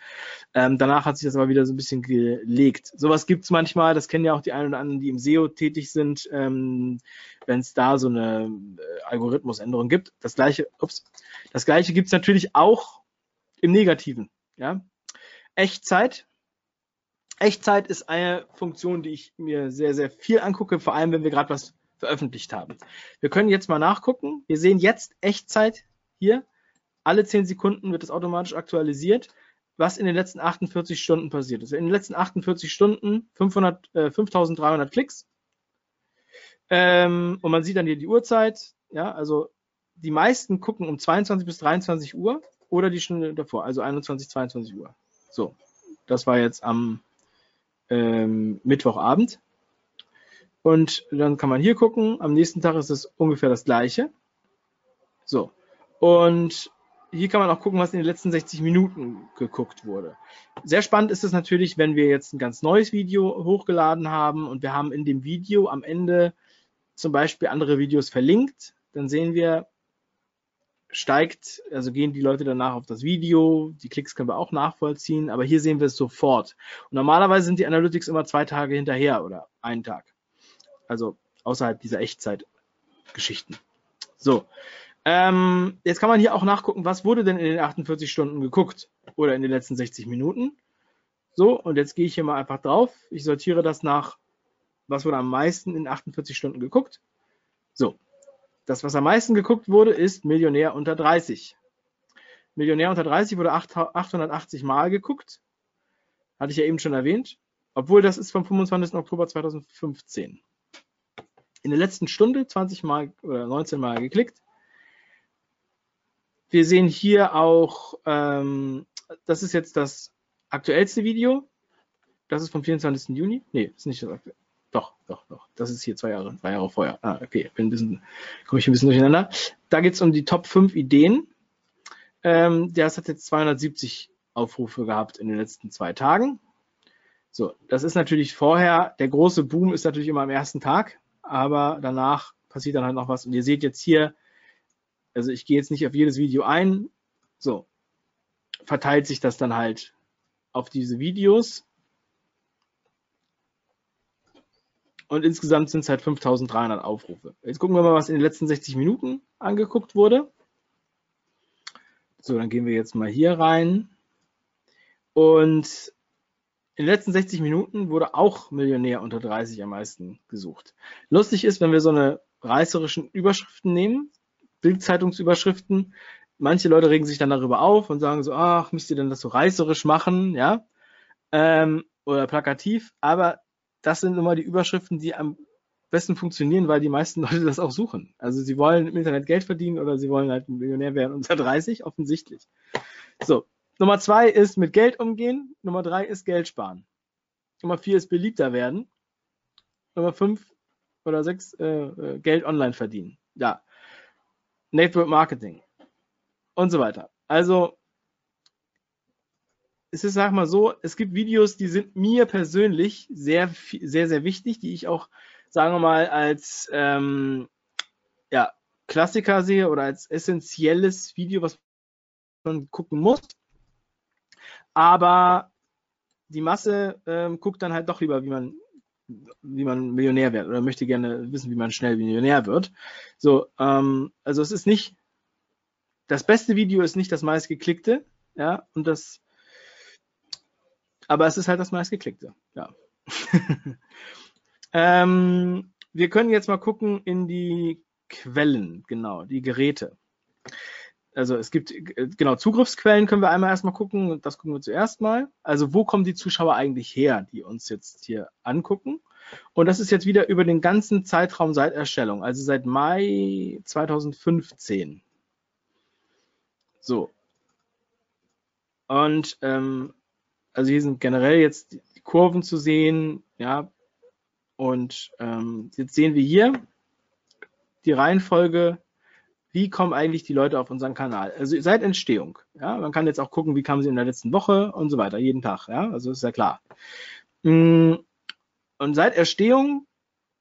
Ähm, danach hat sich das aber wieder so ein bisschen gelegt. Sowas gibt es manchmal, das kennen ja auch die einen oder anderen, die im SEO tätig sind, ähm, wenn es da so eine äh, Algorithmusänderung gibt. Das gleiche, ups, das gleiche gibt es natürlich auch im Negativen. Ja? Echtzeit. Echtzeit ist eine Funktion, die ich mir sehr, sehr viel angucke, vor allem wenn wir gerade was veröffentlicht haben. Wir können jetzt mal nachgucken. Wir sehen jetzt Echtzeit hier. Alle 10 Sekunden wird es automatisch aktualisiert, was in den letzten 48 Stunden passiert ist. In den letzten 48 Stunden 500, äh, 5300 Klicks. Ähm, und man sieht dann hier die Uhrzeit. Ja, also die meisten gucken um 22 bis 23 Uhr oder die Stunde davor, also 21, 22 Uhr. So, das war jetzt am ähm, Mittwochabend. Und dann kann man hier gucken, am nächsten Tag ist es ungefähr das gleiche. So, und hier kann man auch gucken, was in den letzten 60 Minuten geguckt wurde. Sehr spannend ist es natürlich, wenn wir jetzt ein ganz neues Video hochgeladen haben und wir haben in dem Video am Ende zum Beispiel andere Videos verlinkt, dann sehen wir, steigt, also gehen die Leute danach auf das Video, die Klicks können wir auch nachvollziehen, aber hier sehen wir es sofort. Und normalerweise sind die Analytics immer zwei Tage hinterher oder einen Tag. Also außerhalb dieser Echtzeitgeschichten. So. Ähm, jetzt kann man hier auch nachgucken, was wurde denn in den 48 Stunden geguckt oder in den letzten 60 Minuten. So, und jetzt gehe ich hier mal einfach drauf. Ich sortiere das nach, was wurde am meisten in 48 Stunden geguckt. So, das, was am meisten geguckt wurde, ist Millionär unter 30. Millionär unter 30 wurde 880 Mal geguckt. Hatte ich ja eben schon erwähnt. Obwohl das ist vom 25. Oktober 2015. In der letzten Stunde 20 Mal oder 19 Mal geklickt. Wir sehen hier auch, ähm, das ist jetzt das aktuellste Video. Das ist vom 24. Juni. Nee, ist nicht das aktuelle. Doch, doch, doch. Das ist hier zwei Jahre, zwei Jahre vorher. Ah, okay, bin ein bisschen, komme ich ein bisschen durcheinander. Da geht es um die Top 5 Ideen. Ähm, das hat jetzt 270 Aufrufe gehabt in den letzten zwei Tagen. So, das ist natürlich vorher, der große Boom ist natürlich immer am ersten Tag, aber danach passiert dann halt noch was. Und ihr seht jetzt hier, also ich gehe jetzt nicht auf jedes Video ein, so, verteilt sich das dann halt auf diese Videos. Und insgesamt sind es halt 5300 Aufrufe. Jetzt gucken wir mal, was in den letzten 60 Minuten angeguckt wurde. So, dann gehen wir jetzt mal hier rein. Und in den letzten 60 Minuten wurde auch Millionär unter 30 am meisten gesucht. Lustig ist, wenn wir so eine reißerischen Überschriften nehmen, Bildzeitungsüberschriften, manche Leute regen sich dann darüber auf und sagen so, ach, müsst ihr denn das so reißerisch machen, ja, ähm, oder plakativ, aber das sind immer die Überschriften, die am besten funktionieren, weil die meisten *laughs* Leute das auch suchen. Also sie wollen im Internet Geld verdienen oder sie wollen halt ein Millionär werden unter 30, offensichtlich. So, Nummer zwei ist mit Geld umgehen. Nummer drei ist Geld sparen. Nummer vier ist beliebter werden. Nummer fünf oder sechs äh, äh, Geld online verdienen. Ja. Network Marketing und so weiter. Also es ist, sag mal so, es gibt Videos, die sind mir persönlich sehr, sehr, sehr wichtig, die ich auch, sagen wir mal, als ähm, ja, Klassiker sehe oder als essentielles Video, was man gucken muss. Aber die Masse ähm, guckt dann halt doch lieber, wie man, wie man Millionär wird oder möchte gerne wissen, wie man schnell Millionär wird. So, ähm, also es ist nicht, das beste Video ist nicht das meistgeklickte, ja, und das, aber es ist halt das meistgeklickte, ja. *laughs* ähm, wir können jetzt mal gucken in die Quellen, genau, die Geräte also es gibt, äh, genau, Zugriffsquellen können wir einmal erstmal gucken. Das gucken wir zuerst mal. Also wo kommen die Zuschauer eigentlich her, die uns jetzt hier angucken? Und das ist jetzt wieder über den ganzen Zeitraum seit Erstellung, also seit Mai 2015. So. Und ähm, also hier sind generell jetzt die Kurven zu sehen, ja. Und ähm, jetzt sehen wir hier die Reihenfolge wie kommen eigentlich die Leute auf unseren Kanal? Also seit Entstehung. Ja, man kann jetzt auch gucken, wie kamen sie in der letzten Woche und so weiter, jeden Tag. Ja, also ist ja klar. Mm, und seit Erstehung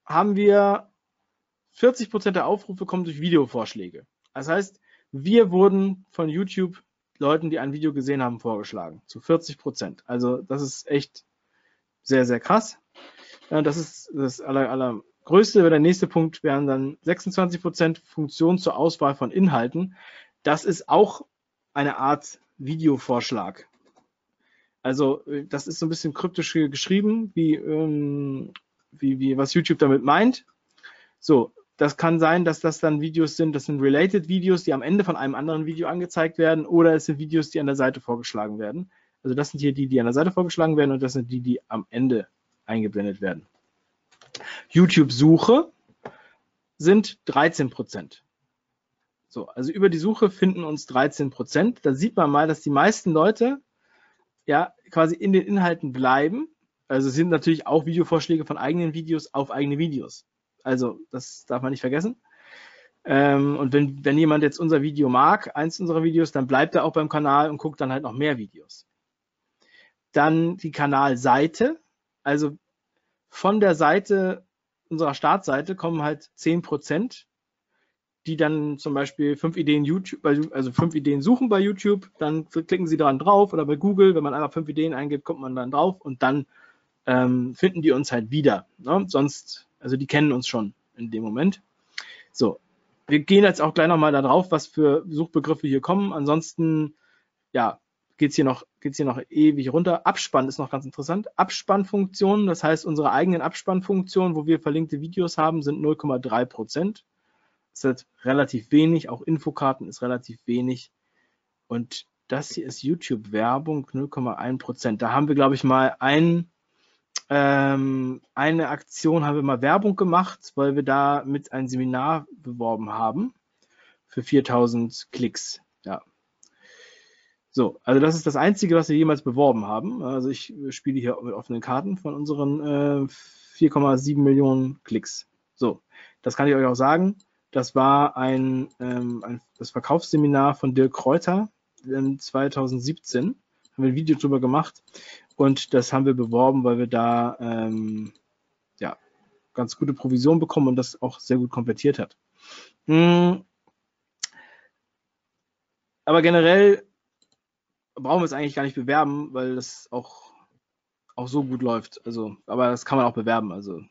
haben wir 40 Prozent der Aufrufe kommen durch Videovorschläge. Das heißt, wir wurden von YouTube Leuten, die ein Video gesehen haben, vorgeschlagen. Zu 40 Prozent. Also das ist echt sehr, sehr krass. Das ist das aller, aller größte, der nächste Punkt wären dann 26 Prozent Funktion zur Auswahl von Inhalten. Das ist auch eine Art Videovorschlag. Also äh, das ist so ein bisschen kryptisch geschrieben, wie, ähm, wie, wie was YouTube damit meint. So, das kann sein, dass das dann Videos sind, das sind related Videos, die am Ende von einem anderen Video angezeigt werden, oder es sind Videos, die an der Seite vorgeschlagen werden. Also das sind hier die, die an der Seite vorgeschlagen werden und das sind die, die am Ende eingeblendet werden. YouTube-Suche sind 13 Prozent. So, also über die Suche finden uns 13 Prozent. Da sieht man mal, dass die meisten Leute ja quasi in den Inhalten bleiben. Also sind natürlich auch Videovorschläge von eigenen Videos auf eigene Videos. Also das darf man nicht vergessen. Ähm, und wenn, wenn jemand jetzt unser Video mag, eins unserer Videos, dann bleibt er auch beim Kanal und guckt dann halt noch mehr Videos. Dann die Kanalseite. Also von der Seite, unserer Startseite, kommen halt 10 Prozent, die dann zum Beispiel fünf Ideen YouTube, also fünf Ideen suchen bei YouTube, dann klicken sie daran drauf oder bei Google, wenn man einfach fünf Ideen eingibt, kommt man dann drauf und dann ähm, finden die uns halt wieder. Ne? Sonst, also die kennen uns schon in dem Moment. So, wir gehen jetzt auch gleich nochmal da drauf, was für Suchbegriffe hier kommen. Ansonsten, ja, geht es hier, noch, geht's hier noch ewig runter. Abspann ist noch ganz interessant. Abspannfunktionen, das heißt, unsere eigenen Abspannfunktionen, wo wir verlinkte Videos haben, sind 0,3 Prozent. Das ist relativ wenig. Auch Infokarten ist relativ wenig. Und das hier ist YouTube-Werbung, 0,1 Prozent. Da haben wir, glaube ich, mal ein, ähm, eine Aktion, haben wir mal Werbung gemacht, weil wir da mit ein Seminar beworben haben für 4000 Klicks. Ja, so, also das ist das Einzige, was wir jemals beworben haben. Also ich spiele hier mit offenen Karten von unseren äh, 4,7 Millionen Klicks. So, das kann ich euch auch sagen. Das war ein, ähm, ein das Verkaufsseminar von Dirk Kräuter in 2017. Haben wir ein Video drüber gemacht und das haben wir beworben, weil wir da ähm, ja ganz gute Provision bekommen und das auch sehr gut konvertiert hat. Hm. Aber generell brauchen wir es eigentlich gar nicht bewerben, weil das auch, auch so gut läuft. Also, aber das kann man auch bewerben. Also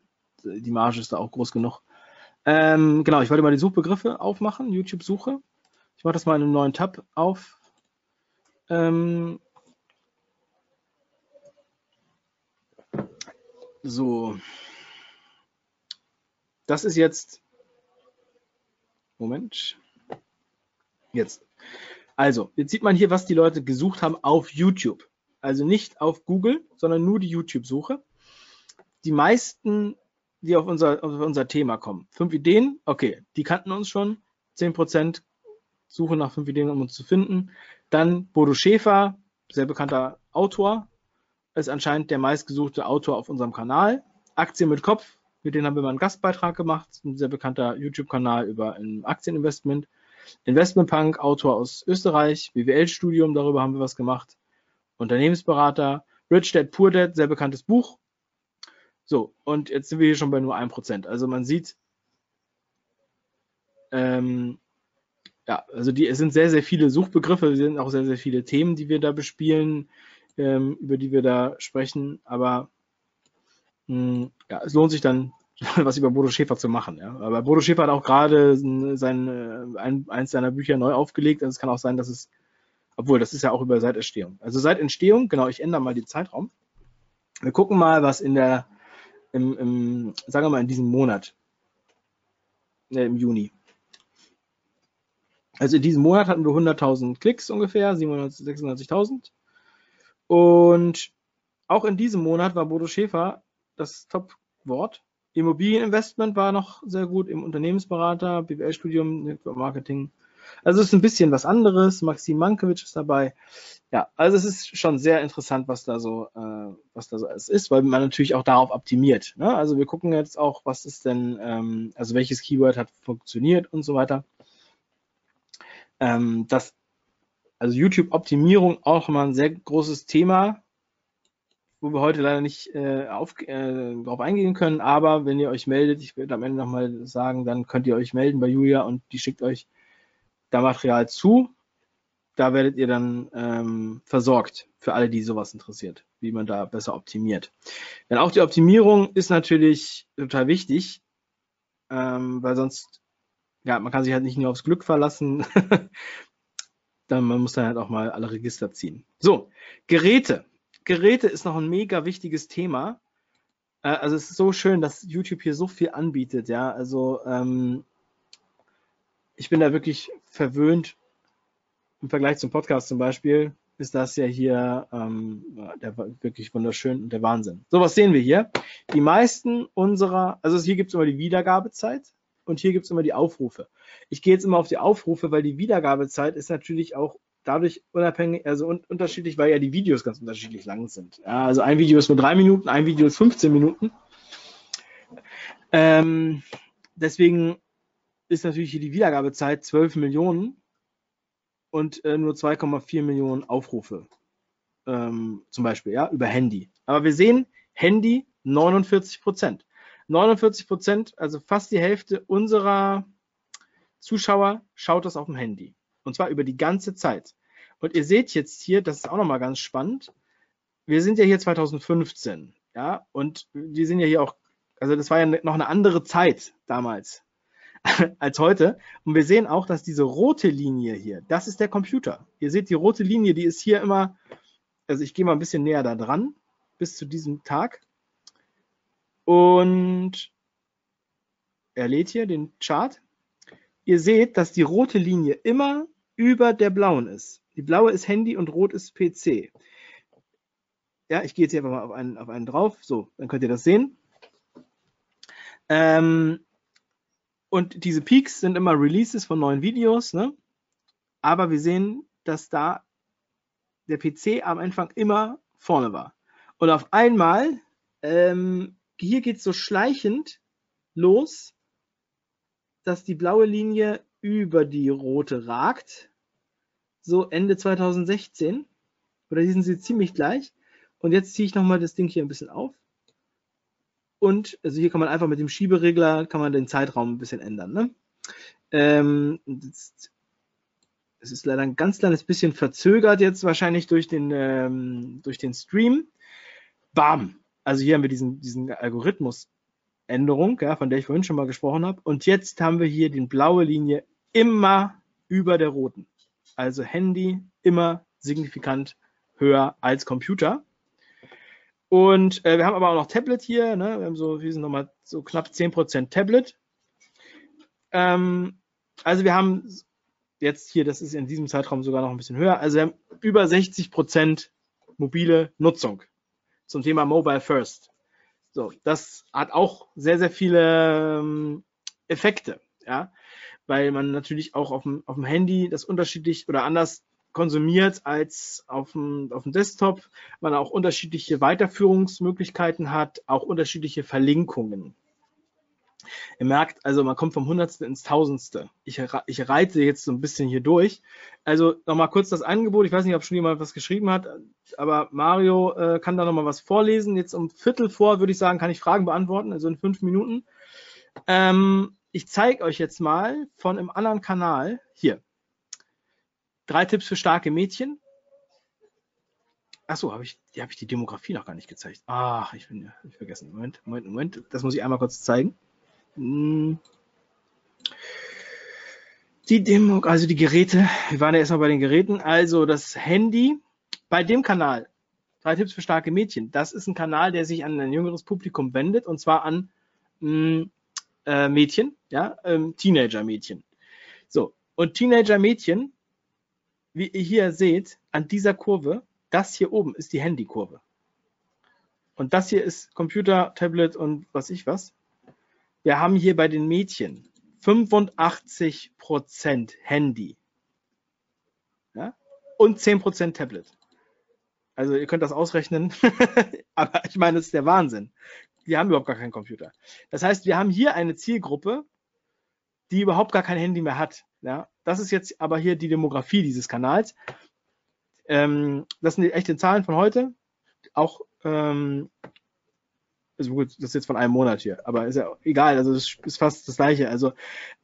die Marge ist da auch groß genug. Ähm, genau, ich wollte mal die Suchbegriffe aufmachen, YouTube-Suche. Ich mache das mal in einem neuen Tab auf. Ähm, so. Das ist jetzt. Moment. Jetzt. Also, jetzt sieht man hier, was die Leute gesucht haben auf YouTube. Also nicht auf Google, sondern nur die YouTube-Suche. Die meisten, die auf unser, auf unser Thema kommen. Fünf Ideen, okay, die kannten uns schon. Zehn Prozent Suche nach fünf Ideen, um uns zu finden. Dann Bodo Schäfer, sehr bekannter Autor, ist anscheinend der meistgesuchte Autor auf unserem Kanal. Aktien mit Kopf, mit denen haben wir mal einen Gastbeitrag gemacht. Ein sehr bekannter YouTube-Kanal über ein Aktieninvestment. Investmentpunk, Autor aus Österreich, BWL-Studium, darüber haben wir was gemacht. Unternehmensberater, Rich Dad Poor Dad, sehr bekanntes Buch. So, und jetzt sind wir hier schon bei nur 1%. Also man sieht, ähm, ja, also die, es sind sehr, sehr viele Suchbegriffe, es sind auch sehr, sehr viele Themen, die wir da bespielen, ähm, über die wir da sprechen, aber mh, hm, ja, es lohnt sich dann *laughs* was über Bodo Schäfer zu machen. Ja. Aber Bodo Schäfer hat auch gerade sein, äh, ein, eins seiner Bücher neu aufgelegt. Also es kann auch sein, dass es, obwohl das ist ja auch über seit Entstehung. Also seit Entstehung, genau, ich ändere mal den Zeitraum. Wir gucken mal, was in der, im, im sagen wir mal, in diesem Monat, äh, im Juni. Also in diesem Monat hatten wir 100.000 Klicks ungefähr, 796.000. Und auch in diesem Monat war Bodo Schäfer das Top-Wort Immobilieninvestment war noch sehr gut im Unternehmensberater, BWL-Studium, Marketing. Also es ist ein bisschen was anderes. Maxim Mankiewicz ist dabei. Ja, also es ist schon sehr interessant, was da so, äh, was da so alles ist, weil man natürlich auch darauf optimiert. Ne? Also wir gucken jetzt auch, was ist denn, ähm, also welches Keyword hat funktioniert und so weiter. Ähm, das, also YouTube-Optimierung auch immer ein sehr großes Thema wo wir heute leider nicht äh, auf, äh, darauf eingehen können. Aber wenn ihr euch meldet, ich werde am Ende nochmal sagen, dann könnt ihr euch melden bei Julia und die schickt euch da Material zu. Da werdet ihr dann ähm, versorgt für alle, die sowas interessiert, wie man da besser optimiert. Denn auch die Optimierung ist natürlich total wichtig, ähm, weil sonst, ja, man kann sich halt nicht nur aufs Glück verlassen. *laughs* dann, man muss dann halt auch mal alle Register ziehen. So, Geräte. Geräte ist noch ein mega wichtiges Thema. Äh, also es ist so schön, dass YouTube hier so viel anbietet, ja. Also ähm, ich bin da wirklich verwöhnt. Im Vergleich zum Podcast zum Beispiel ist das ja hier ähm, der, wirklich wunderschön und der Wahnsinn. So, was sehen wir hier? Die meisten unserer, also hier gibt es immer die Wiedergabezeit und hier gibt es immer die Aufrufe. Ich gehe jetzt immer auf die Aufrufe, weil die Wiedergabezeit ist natürlich auch dadurch unabhängig, also un unterschiedlich, weil ja die Videos ganz unterschiedlich lang sind. Ja, also ein Video ist nur drei Minuten, ein Video ist 15 Minuten. Ähm, deswegen ist natürlich hier die Wiedergabezeit 12 Millionen und äh, nur 2,4 Millionen Aufrufe. Ähm, zum Beispiel, ja, über Handy. Aber wir sehen, Handy 49 Prozent. 49 Prozent, also fast die Hälfte unserer Zuschauer schaut das auf dem Handy. Und zwar über die ganze Zeit. Und ihr seht jetzt hier, das ist auch nochmal ganz spannend. Wir sind ja hier 2015, ja, und wir sind ja hier auch, also das war ja noch eine andere Zeit damals *laughs* als heute. Und wir sehen auch, dass diese rote Linie hier, das ist der Computer. Ihr seht die rote Linie, die ist hier immer, also ich gehe mal ein bisschen näher da dran, bis zu diesem Tag. Und er lädt hier den Chart. Ihr seht, dass die rote Linie immer über der blauen ist. Die blaue ist Handy und rot ist PC. Ja, ich gehe jetzt hier einfach mal auf einen, auf einen drauf. So, dann könnt ihr das sehen. Ähm, und diese Peaks sind immer Releases von neuen Videos. Ne? Aber wir sehen, dass da der PC am Anfang immer vorne war. Und auf einmal, ähm, hier geht es so schleichend los, dass die blaue Linie über die rote ragt. So Ende 2016. Oder die sind sie ziemlich gleich. Und jetzt ziehe ich nochmal das Ding hier ein bisschen auf. Und also hier kann man einfach mit dem Schieberegler kann man den Zeitraum ein bisschen ändern. Ne? Ähm, es ist leider ein ganz kleines bisschen verzögert jetzt wahrscheinlich durch den, ähm, durch den Stream. Bam! Also hier haben wir diesen, diesen Algorithmusänderung, ja, von der ich vorhin schon mal gesprochen habe. Und jetzt haben wir hier die blaue Linie immer über der roten. Also Handy immer signifikant höher als Computer. Und äh, wir haben aber auch noch Tablet hier. Ne? Wir haben so, wir sind nochmal so knapp 10% Tablet. Ähm, also wir haben jetzt hier, das ist in diesem Zeitraum sogar noch ein bisschen höher, also wir haben über 60% mobile Nutzung zum Thema Mobile First. So, das hat auch sehr, sehr viele ähm, Effekte, ja, weil man natürlich auch auf dem, auf dem Handy das unterschiedlich oder anders konsumiert als auf dem, auf dem Desktop, man auch unterschiedliche Weiterführungsmöglichkeiten hat, auch unterschiedliche Verlinkungen. Ihr merkt, also man kommt vom Hundertste ins Tausendste. Ich, ich reite jetzt so ein bisschen hier durch. Also nochmal kurz das Angebot. Ich weiß nicht, ob schon jemand was geschrieben hat, aber Mario äh, kann da nochmal was vorlesen. Jetzt um Viertel vor, würde ich sagen, kann ich Fragen beantworten, also in fünf Minuten. Ähm, ich zeige euch jetzt mal von einem anderen Kanal hier. Drei Tipps für starke Mädchen. Achso, habe ich, habe ich die Demografie noch gar nicht gezeigt. Ach, ich bin ja ich vergessen. Moment, Moment, Moment. Das muss ich einmal kurz zeigen. Hm. Die Demo, also die Geräte, wir waren ja erstmal bei den Geräten. Also das Handy bei dem Kanal, drei Tipps für starke Mädchen, das ist ein Kanal, der sich an ein jüngeres Publikum wendet und zwar an mh, hm, äh, Mädchen, ja, ähm, Teenager-Mädchen. So, und Teenager-Mädchen, wie ihr hier seht, an dieser Kurve, das hier oben ist die Handykurve. Und das hier ist Computer, Tablet und was ich was. Wir haben hier bei den Mädchen 85% Handy ja? und 10% Tablet. Also ihr könnt das ausrechnen, *laughs* aber ich meine, das ist der Wahnsinn. Die haben überhaupt gar keinen Computer. Das heißt, wir haben hier eine Zielgruppe, die überhaupt gar kein Handy mehr hat. Ja? Das ist jetzt aber hier die Demografie dieses Kanals. Ähm, das sind die echten Zahlen von heute. Auch ähm, also gut, das ist jetzt von einem Monat hier, aber ist ja egal, also es ist fast das gleiche. Also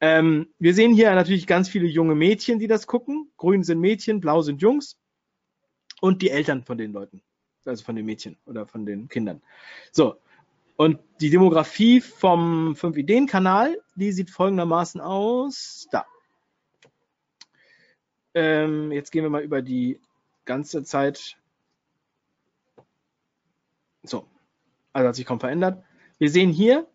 ähm, wir sehen hier natürlich ganz viele junge Mädchen, die das gucken. Grün sind Mädchen, blau sind Jungs und die Eltern von den Leuten, also von den Mädchen oder von den Kindern. So, und die Demografie vom 5-Ideen-Kanal, die sieht folgendermaßen aus. Da. Ähm, jetzt gehen wir mal über die ganze Zeit. So, also hat sich kaum verändert. Wir sehen hier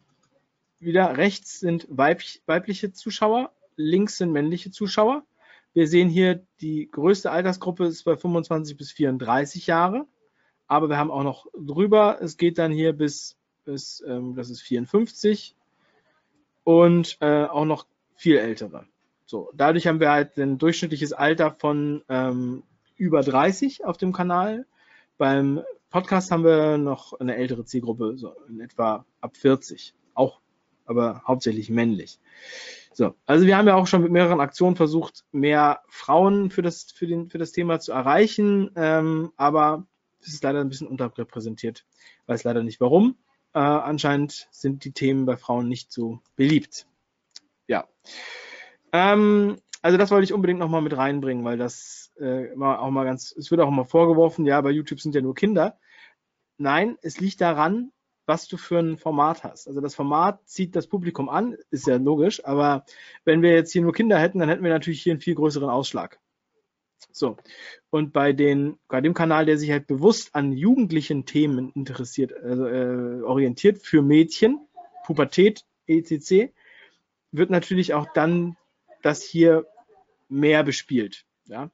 wieder rechts sind weib weibliche Zuschauer, links sind männliche Zuschauer. Wir sehen hier, die größte Altersgruppe ist bei 25 bis 34 Jahre, aber wir haben auch noch drüber, es geht dann hier bis, bis ähm, das ist 54 und äh, auch noch viel ältere. So, dadurch haben wir halt ein durchschnittliches Alter von ähm, über 30 auf dem Kanal. Beim Podcast haben wir noch eine ältere Zielgruppe, so in etwa ab 40. Auch, aber hauptsächlich männlich. So, also wir haben ja auch schon mit mehreren Aktionen versucht, mehr Frauen für das, für den, für das Thema zu erreichen, ähm, aber es ist leider ein bisschen unterrepräsentiert. Weiß leider nicht warum. Äh, anscheinend sind die Themen bei Frauen nicht so beliebt. Ja. Ähm, also das wollte ich unbedingt nochmal mit reinbringen, weil das äh, auch mal ganz, es wird auch immer vorgeworfen, ja, bei YouTube sind ja nur Kinder. Nein, es liegt daran, was du für ein Format hast. Also das Format zieht das Publikum an, ist ja logisch, aber wenn wir jetzt hier nur Kinder hätten, dann hätten wir natürlich hier einen viel größeren Ausschlag. So. Und bei, den, bei dem Kanal, der sich halt bewusst an jugendlichen Themen interessiert, also, äh, orientiert für Mädchen, Pubertät, etc., wird natürlich auch dann das hier mehr bespielt. Ja,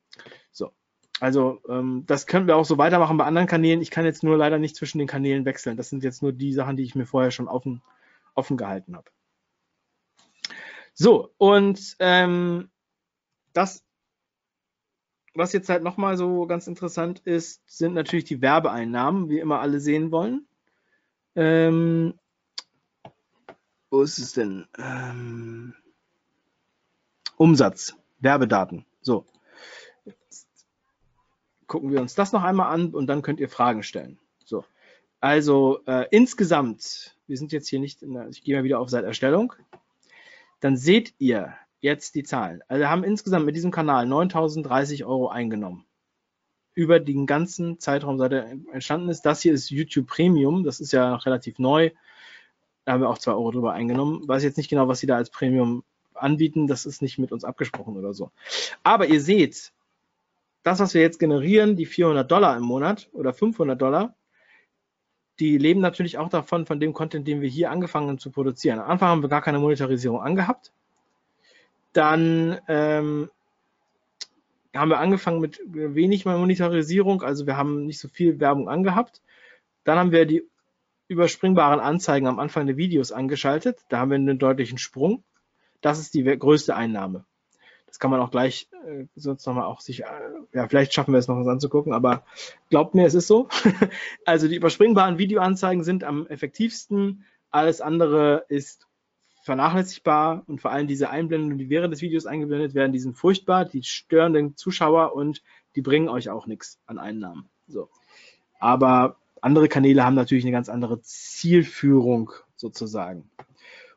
so. Also ähm, das können wir auch so weitermachen bei anderen Kanälen. Ich kann jetzt nur leider nicht zwischen den Kanälen wechseln. Das sind jetzt nur die Sachen, die ich mir vorher schon offen, offen gehalten habe. So, und ähm, das, was jetzt halt nochmal so ganz interessant ist, sind natürlich die Werbeeinnahmen, wie immer alle sehen wollen. Ähm, wo ist es denn? Ähm, Umsatz, Werbedaten. So. Jetzt gucken wir uns das noch einmal an und dann könnt ihr Fragen stellen. So. Also äh, insgesamt, wir sind jetzt hier nicht, in der, ich gehe mal wieder auf Seiterstellung, dann seht ihr jetzt die Zahlen. Also haben insgesamt mit diesem Kanal 9030 Euro eingenommen. Über den ganzen Zeitraum, seit er entstanden ist. Das hier ist YouTube Premium, das ist ja relativ neu. Da haben wir auch 2 Euro drüber eingenommen. Weiß jetzt nicht genau, was sie da als Premium anbieten, das ist nicht mit uns abgesprochen oder so. Aber ihr seht, das, was wir jetzt generieren, die 400 Dollar im Monat oder 500 Dollar, die leben natürlich auch davon, von dem Content, den wir hier angefangen haben zu produzieren. Am Anfang haben wir gar keine Monetarisierung angehabt. Dann ähm, haben wir angefangen mit wenig Monetarisierung, also wir haben nicht so viel Werbung angehabt. Dann haben wir die überspringbaren Anzeigen am Anfang der Videos angeschaltet. Da haben wir einen deutlichen Sprung. Das ist die größte Einnahme. Das kann man auch gleich äh, sonst nochmal auch sich, äh, ja, vielleicht schaffen wir es noch was anzugucken, aber glaubt mir, es ist so. *laughs* also die überspringbaren Videoanzeigen sind am effektivsten. Alles andere ist vernachlässigbar und vor allem diese Einblendungen, die während des Videos eingeblendet werden, die sind furchtbar, die stören den Zuschauer und die bringen euch auch nichts an Einnahmen. So. Aber andere Kanäle haben natürlich eine ganz andere Zielführung sozusagen.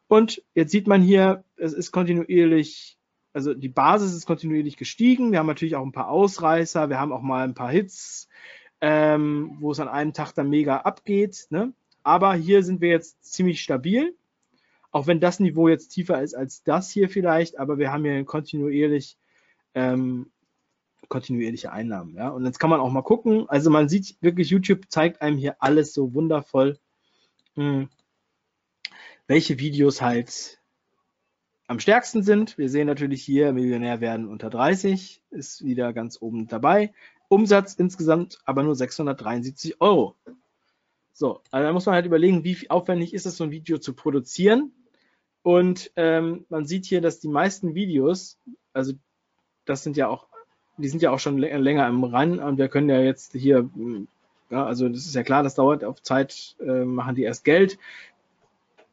Und jetzt sieht man hier, es ist kontinuierlich also die Basis ist kontinuierlich gestiegen. Wir haben natürlich auch ein paar Ausreißer, wir haben auch mal ein paar Hits, ähm, wo es an einem Tag dann mega abgeht. Ne? Aber hier sind wir jetzt ziemlich stabil, auch wenn das Niveau jetzt tiefer ist als das hier vielleicht, aber wir haben hier kontinuierlich ähm, kontinuierliche Einnahmen. Ja? Und jetzt kann man auch mal gucken. Also man sieht wirklich, YouTube zeigt einem hier alles so wundervoll, mh, hm, welche Videos halt am stärksten sind. Wir sehen natürlich hier, Millionär werden unter 30, ist wieder ganz oben dabei. Umsatz insgesamt aber nur 673 Euro. So, also da muss man halt überlegen, wie aufwendig ist es, so ein Video zu produzieren. Und ähm, man sieht hier, dass die meisten Videos, also das sind ja auch, die sind ja auch schon länger im Run und wir können ja jetzt hier, ja, also das ist ja klar, das dauert auf Zeit, äh, machen die erst Geld.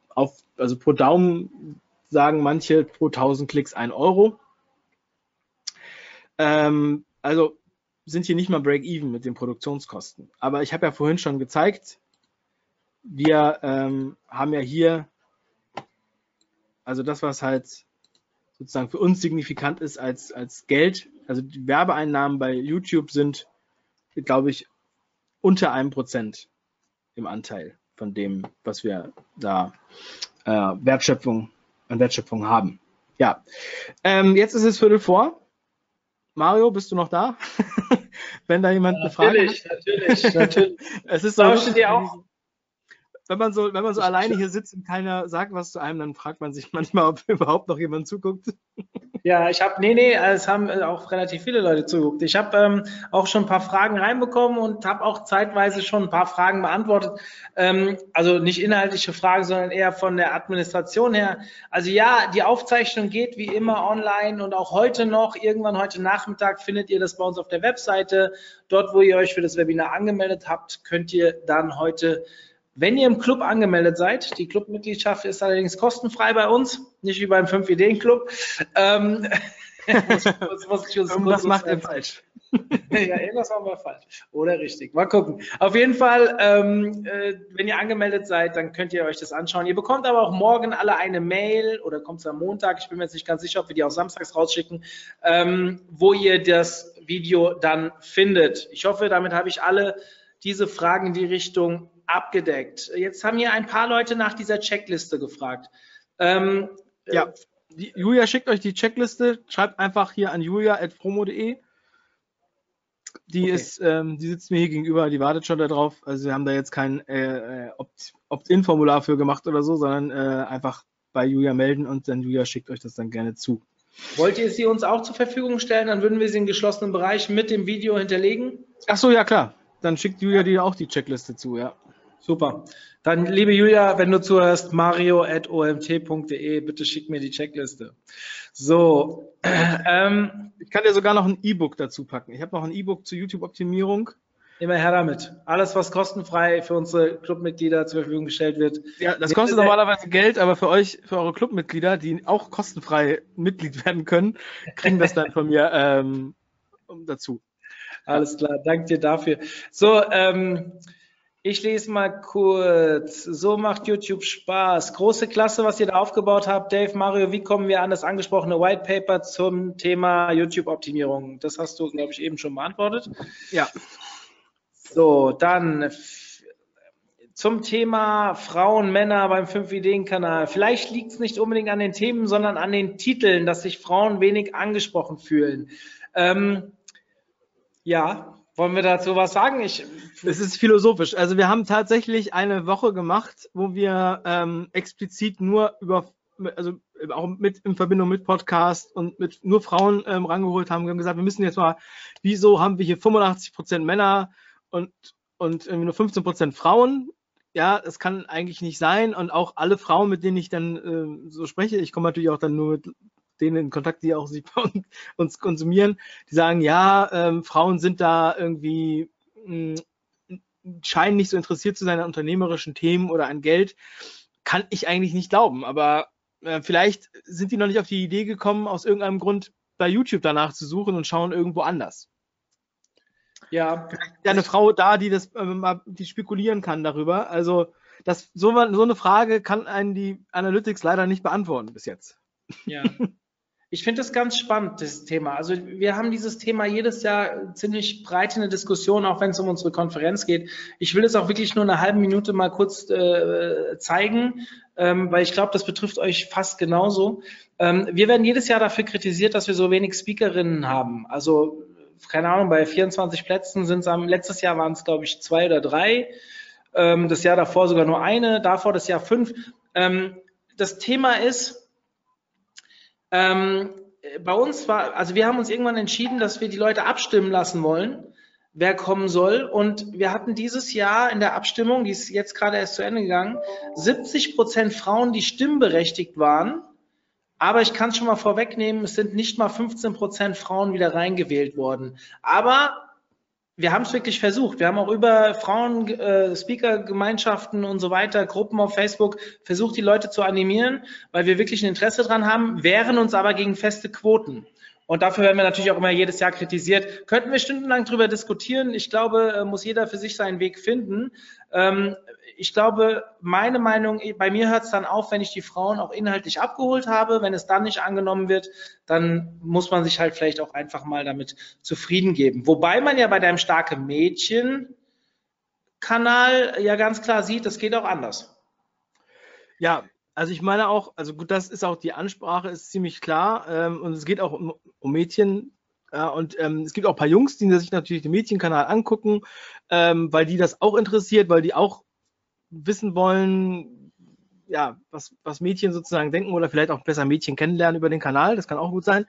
Auf, also pro Daumen sagen manche pro 1000 Klicks 1 Euro. Ähm, also sind hier nicht mal Break-Even mit den Produktionskosten. Aber ich habe ja vorhin schon gezeigt, wir ähm, haben ja hier, also das, was halt sozusagen für uns signifikant ist als, als Geld, also die Werbeeinnahmen bei YouTube sind, glaube ich, unter einem Prozent im Anteil von dem, was wir da äh, Wertschöpfung an Wertschöpfung haben. Ja, ähm, jetzt ist es Viertel vor. Mario, bist du noch da? *laughs* Wenn da jemand ja, eine Frage hat. Natürlich, natürlich. *laughs* es ist so, dir auch. Wenn man so, wenn man so alleine hier sitzt und keiner sagt was zu einem, dann fragt man sich *laughs* manchmal, ob überhaupt noch jemand zuguckt. Ja, ich habe, nee, nee, es haben auch relativ viele Leute zugeguckt. Ich habe ähm, auch schon ein paar Fragen reinbekommen und habe auch zeitweise schon ein paar Fragen beantwortet. Ähm, also nicht inhaltliche Fragen, sondern eher von der Administration her. Also ja, die Aufzeichnung geht wie immer online und auch heute noch, irgendwann heute Nachmittag findet ihr das bei uns auf der Webseite. Dort, wo ihr euch für das Webinar angemeldet habt, könnt ihr dann heute wenn ihr im Club angemeldet seid, die Clubmitgliedschaft ist allerdings kostenfrei bei uns, nicht wie beim 5-Ideen-Club. Ähm, *laughs* muss, muss ich uns Was macht ihr falsch? *laughs* ja, irgendwas machen wir falsch. Oder richtig. Mal gucken. Auf jeden Fall, ähm, äh, wenn ihr angemeldet seid, dann könnt ihr euch das anschauen. Ihr bekommt aber auch morgen alle eine Mail oder kommt es am Montag, ich bin mir jetzt nicht ganz sicher, ob wir die auch samstags rausschicken, ähm, wo ihr das Video dann findet. Ich hoffe, damit habe ich alle diese Fragen in die Richtung abgedeckt. Jetzt haben hier ein paar Leute nach dieser Checkliste gefragt. Ähm, ja, die, Julia schickt euch die Checkliste. Schreibt einfach hier an julia.promo.de. Die okay. ist, ähm, die sitzt mir hier gegenüber, die wartet schon darauf. Also wir haben da jetzt kein äh, äh Opt-in-Formular für gemacht oder so, sondern äh, einfach bei Julia melden und dann Julia schickt euch das dann gerne zu. Wollt ihr sie uns auch zur Verfügung stellen? Dann würden wir sie in geschlossenen Bereich mit dem Video hinterlegen. Ach so, ja klar. Dann schickt Julia dir auch die Checkliste zu, ja. Super. Dann, liebe Julia, wenn du zuhörst, mario.omt.de, bitte schick mir die Checkliste. So. *clears throat* Ähm, ich kann dir sogar noch ein E-Book dazu packen. Ich habe noch ein E-Book zur YouTube-Optimierung. Immer her damit. Alles, was kostenfrei für unsere Clubmitglieder zur Verfügung gestellt wird. Ja, das kostet normalerweise Geld, aber für euch, für eure Clubmitglieder, die auch kostenfrei Mitglied werden können, kriegen das dann von mir ähm, dazu. Alles klar, danke dir dafür. So, ähm, ich lese mal kurz. So macht YouTube Spaß. Große Klasse, was ihr da aufgebaut habt. Dave, Mario, wie kommen wir an das angesprochene White Paper zum Thema YouTube-Optimierung? Das hast du, glaube ich, eben schon beantwortet. Ja. So, dann zum Thema Frauen, Männer beim 5-Ideen-Kanal. Vielleicht liegt es nicht unbedingt an den Themen, sondern an den Titeln, dass sich Frauen wenig angesprochen fühlen. Ähm, Ja, wollen wir dazu was sagen? Ich, Es ist philosophisch. Also wir haben tatsächlich eine Woche gemacht, wo wir ähm, explizit nur über, also auch mit in Verbindung mit Podcast und mit nur Frauen ähm, rangeholt haben. Wir haben gesagt, wir müssen jetzt mal, wieso haben wir hier 85 Prozent Männer und und irgendwie nur 15 Prozent Frauen? Ja, das kann eigentlich nicht sein. Und auch alle Frauen, mit denen ich dann äh, so spreche, ich komme natürlich auch dann nur mit denen in Kontakt, die auch sich *laughs* bei uns- konsumieren, die sagen, ja, ähm, Frauen sind da irgendwie mh, scheinen nicht so interessiert zu sein an unternehmerischen Themen oder an Geld, kann ich eigentlich nicht glauben. Aber äh, vielleicht sind die noch nicht auf die Idee gekommen, aus irgendeinem Grund bei YouTube danach zu suchen und schauen irgendwo anders. ja, Ja, eine Frau da, die das ähm, die spekulieren kann darüber. Also das so, so eine Frage kann einen die Analytics leider nicht beantworten bis jetzt. Ja. *laughs* Ich finde das ganz spannend, das Thema. Also wir haben dieses Thema jedes Jahr ziemlich breit in der Diskussion, auch wenn es um unsere Konferenz geht. Ich will es auch wirklich nur eine halbe Minute mal kurz äh, zeigen, ähm, weil ich glaube, das betrifft euch fast genauso. Ähm, wir werden jedes Jahr dafür kritisiert, dass wir so wenig Speakerinnen haben. Also keine Ahnung, bei 24 Plätzen sind es am letztes Jahr waren es glaube ich zwei oder drei. Ähm, das Jahr davor sogar nur eine, davor das Jahr fünf. Ähm, das Thema ist, ähm, bei uns war, also wir haben uns irgendwann entschieden, dass wir die Leute abstimmen lassen wollen, wer kommen soll. Und wir hatten dieses Jahr in der Abstimmung, die ist jetzt gerade erst zu Ende gegangen, 70 Prozent Frauen, die stimmberechtigt waren. Aber ich kann es schon mal vorwegnehmen, es sind nicht mal 15 Prozent Frauen wieder reingewählt worden. Aber wir haben es wirklich versucht. Wir haben auch über Frauen, äh, Speaker-Gemeinschaften und so weiter, Gruppen auf Facebook versucht, die Leute zu animieren, weil wir wirklich ein Interesse dran haben, wehren uns aber gegen feste Quoten. Und dafür werden wir natürlich auch immer jedes Jahr kritisiert. Könnten wir stundenlang drüber diskutieren. Ich glaube, äh, muss jeder für sich seinen Weg finden. Ähm, ich glaube, meine Meinung, bei mir hört es dann auf, wenn ich die Frauen auch inhaltlich abgeholt habe. Wenn es dann nicht angenommen wird, dann muss man sich halt vielleicht auch einfach mal damit zufrieden geben. Wobei man ja bei deinem starke Mädchen Kanal ja ganz klar sieht, das geht auch anders. Ja, also ich meine auch, also gut, das ist auch die Ansprache, ist ziemlich klar. Ähm, und es geht auch um, um Mädchen. Ja, und ähm, es gibt auch ein paar Jungs, die sich natürlich den Mädchenkanal angucken, ähm, weil die das auch interessiert, weil die auch wissen wollen, ja, was, was Mädchen sozusagen denken oder vielleicht auch besser Mädchen kennenlernen über den Kanal. Das kann auch gut sein.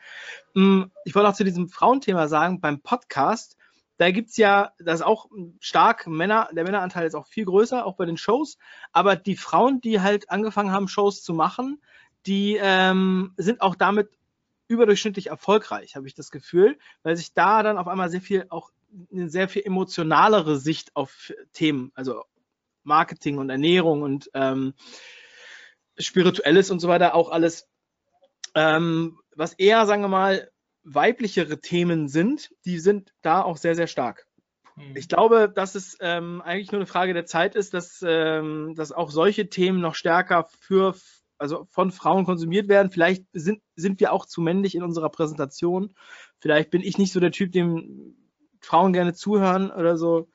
Mm, Ich wollte auch zu diesem Frauenthema sagen, beim Podcast, da gibt's ja, das ist auch stark Männer, der Männeranteil ist auch viel größer, auch bei den Shows. Aber die Frauen, die halt angefangen haben, Shows zu machen, die ähm, sind auch damit überdurchschnittlich erfolgreich, habe ich das Gefühl, weil sich da dann auf einmal sehr viel auch eine sehr viel emotionalere Sicht auf Themen, also Marketing und Ernährung und ähm, Spirituelles und so weiter auch alles, ähm, was eher, sagen wir mal, weiblichere Themen sind, die sind da auch sehr, sehr stark. Ich glaube, dass es ähm, eigentlich nur eine Frage der Zeit ist, dass, ähm, dass auch solche Themen noch stärker für, also von Frauen konsumiert werden. Vielleicht sind, sind wir auch zu männlich in unserer Präsentation. Vielleicht bin ich nicht so der Typ, dem Frauen gerne zuhören oder so.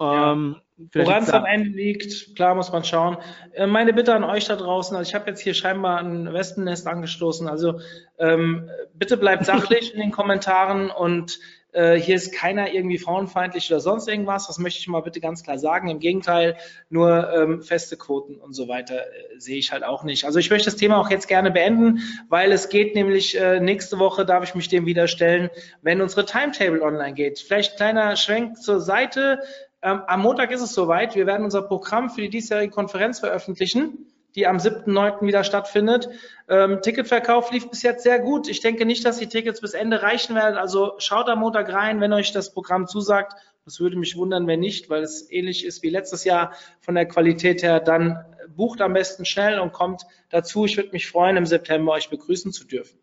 Ja. Ähm, Woran es am Ende liegt, klar muss man schauen. Äh, Meine Bitte an euch da draußen, also ich habe jetzt hier scheinbar ein Wespennest angestoßen, also ähm, bitte bleibt *laughs* sachlich in den Kommentaren und äh, hier ist keiner irgendwie frauenfeindlich oder sonst irgendwas, das möchte ich mal bitte ganz klar sagen. Im Gegenteil, nur ähm, feste Quoten und so weiter äh, sehe ich halt auch nicht. Also ich möchte das Thema auch jetzt gerne beenden, weil es geht nämlich äh, nächste Woche, darf ich mich dem wieder stellen, wenn unsere Timetable online geht. Vielleicht kleiner Schwenk zur Seite. Ähm, am Montag ist es soweit. Wir werden unser Programm für die diesjährige Konferenz veröffentlichen, die am 7.9. wieder stattfindet. Ähm, Ticketverkauf lief bis jetzt sehr gut. Ich denke nicht, dass die Tickets bis Ende reichen werden. Also schaut am Montag rein, wenn euch das Programm zusagt. Das würde mich wundern, wenn nicht, weil es ähnlich ist wie letztes Jahr von der Qualität her. Dann bucht am besten schnell und kommt dazu. Ich würde mich freuen, im September euch begrüßen zu dürfen.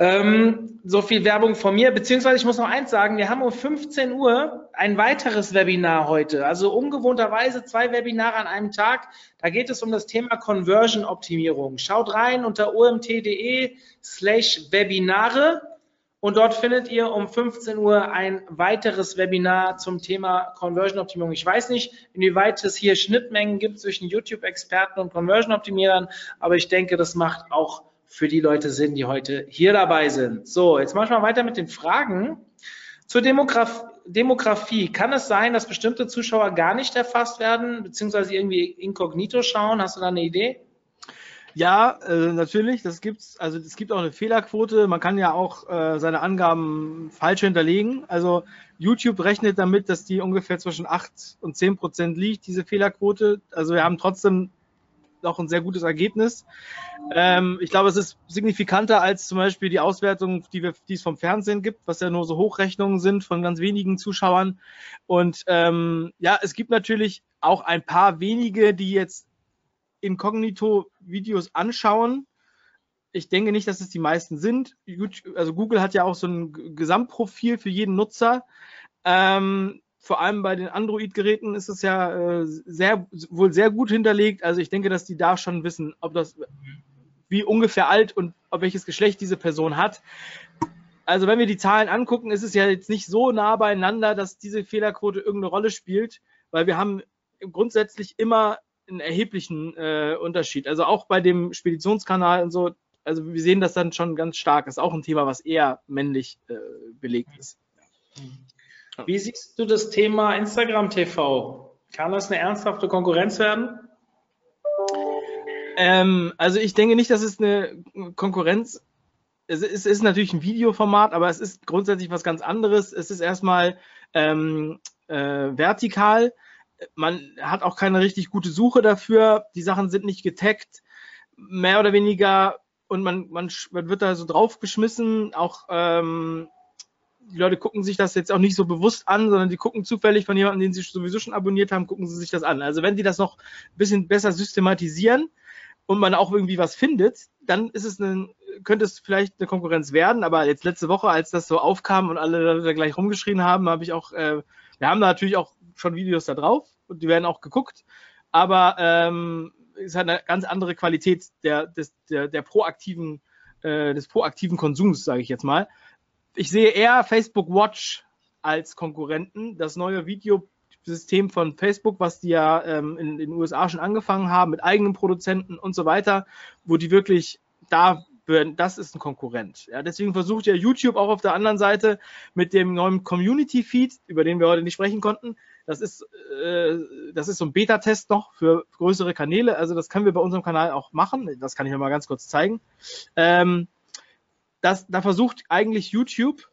Ähm, so viel Werbung von mir, beziehungsweise ich muss noch eins sagen, wir haben um 15 Uhr ein weiteres Webinar heute, also ungewohnterweise zwei Webinare an einem Tag. Da geht es um das Thema Conversion-Optimierung. Schaut rein unter omt.de slash Webinare und dort findet ihr um 15 Uhr ein weiteres Webinar zum Thema Conversion-Optimierung. Ich weiß nicht, inwieweit es hier Schnittmengen gibt zwischen YouTube-Experten und Conversion-Optimierern, aber ich denke, das macht auch für die Leute Sinn, die heute hier dabei sind. So, jetzt machen wir weiter mit den Fragen. Zur Demograf Demografie. Kann es sein, dass bestimmte Zuschauer gar nicht erfasst werden, beziehungsweise irgendwie inkognito schauen? Hast du da eine Idee? Ja, äh, natürlich, das gibt's. Also es gibt auch eine Fehlerquote. Man kann ja auch äh, seine Angaben falsch hinterlegen. Also YouTube rechnet damit, dass die ungefähr zwischen 8 und 10 Prozent liegt, diese Fehlerquote. Also wir haben trotzdem noch ein sehr gutes Ergebnis. Ähm, ich glaube, es ist signifikanter als zum Beispiel die Auswertung, die, wir, die es vom Fernsehen gibt, was ja nur so Hochrechnungen sind von ganz wenigen Zuschauern. Und ähm, ja, es gibt natürlich auch ein paar wenige, die jetzt Inkognito-Videos anschauen. Ich denke nicht, dass es die meisten sind. YouTube, also Google hat ja auch so ein Gesamtprofil für jeden Nutzer. Ähm, vor allem bei den Android-Geräten ist es ja äh, sehr, wohl sehr gut hinterlegt. Also ich denke, dass die da schon wissen, ob das, wie ungefähr alt und ob welches Geschlecht diese Person hat. Also wenn wir die Zahlen angucken, ist es ja jetzt nicht so nah beieinander, dass diese Fehlerquote irgendeine Rolle spielt, weil wir haben grundsätzlich immer einen erheblichen äh, Unterschied. Also auch bei dem Speditionskanal und so, also wir sehen das dann schon ganz stark. Ist auch ein Thema, was eher männlich äh, belegt ist. Wie siehst du das Thema Instagram TV? Kann das eine ernsthafte Konkurrenz werden? Ähm, also ich denke nicht, dass es eine Konkurrenz es ist, es ist natürlich ein Videoformat, aber es ist grundsätzlich was ganz anderes. Es ist erstmal ähm, äh, vertikal man hat auch keine richtig gute Suche dafür. Die Sachen sind nicht getaggt, mehr oder weniger. Und man, man, man wird da so draufgeschmissen. Auch ähm, die Leute gucken sich das jetzt auch nicht so bewusst an, sondern die gucken zufällig von jemandem, den sie sowieso schon abonniert haben, gucken sie sich das an. Also wenn die das noch ein bisschen besser systematisieren und man auch irgendwie was findet, dann ist es ein, könnte es vielleicht eine Konkurrenz werden. Aber jetzt letzte Woche, als das so aufkam und alle da gleich rumgeschrien haben, habe ich auch, äh, wir haben da natürlich auch schon Videos da drauf und die werden auch geguckt, aber ähm, es hat eine ganz andere Qualität der, des, der, der proaktiven, äh, des proaktiven Konsums, sage ich jetzt mal. Ich sehe eher Facebook Watch als Konkurrenten. Das neue Videosystem von Facebook, was die ja ähm, in, in den USA schon angefangen haben, mit eigenen Produzenten und so weiter, wo die wirklich da das ist ein Konkurrent. Ja, deswegen versucht ja YouTube auch auf der anderen Seite mit dem neuen Community Feed, über den wir heute nicht sprechen konnten, das ist, äh, das ist so ein Beta-Test noch für größere Kanäle. Also das können wir bei unserem Kanal auch machen. Das kann ich mir mal ganz kurz zeigen. Ähm, das, da versucht eigentlich YouTube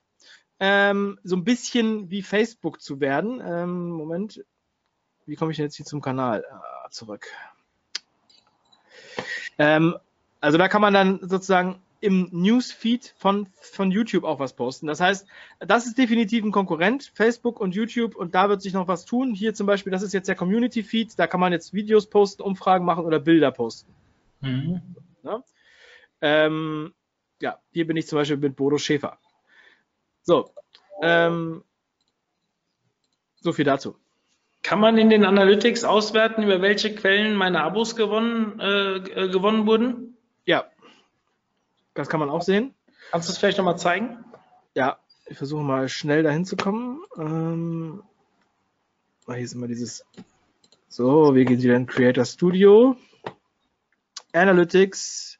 ähm, so ein bisschen wie Facebook zu werden. Ähm, Moment, wie komme ich denn jetzt hier zum Kanal ah, zurück? Ähm, also da kann man dann sozusagen im Newsfeed von, von YouTube auch was posten. Das heißt, das ist definitiv ein Konkurrent, Facebook und YouTube, und da wird sich noch was tun. Hier zum Beispiel, das ist jetzt der Community Feed, da kann man jetzt Videos posten, Umfragen machen oder Bilder posten. Mhm. Ja? Ähm, ja, hier bin ich zum Beispiel mit Bodo Schäfer. So, ähm, so viel dazu. Kann man in den Analytics auswerten, über welche Quellen meine Abos gewonnen, äh, gewonnen wurden? Ja, das kann man auch sehen. Kannst du es vielleicht nochmal zeigen? Ja, ich versuche mal schnell dahin zu kommen. Ähm, hier ist immer dieses. So, wir gehen wieder in Creator Studio. Analytics.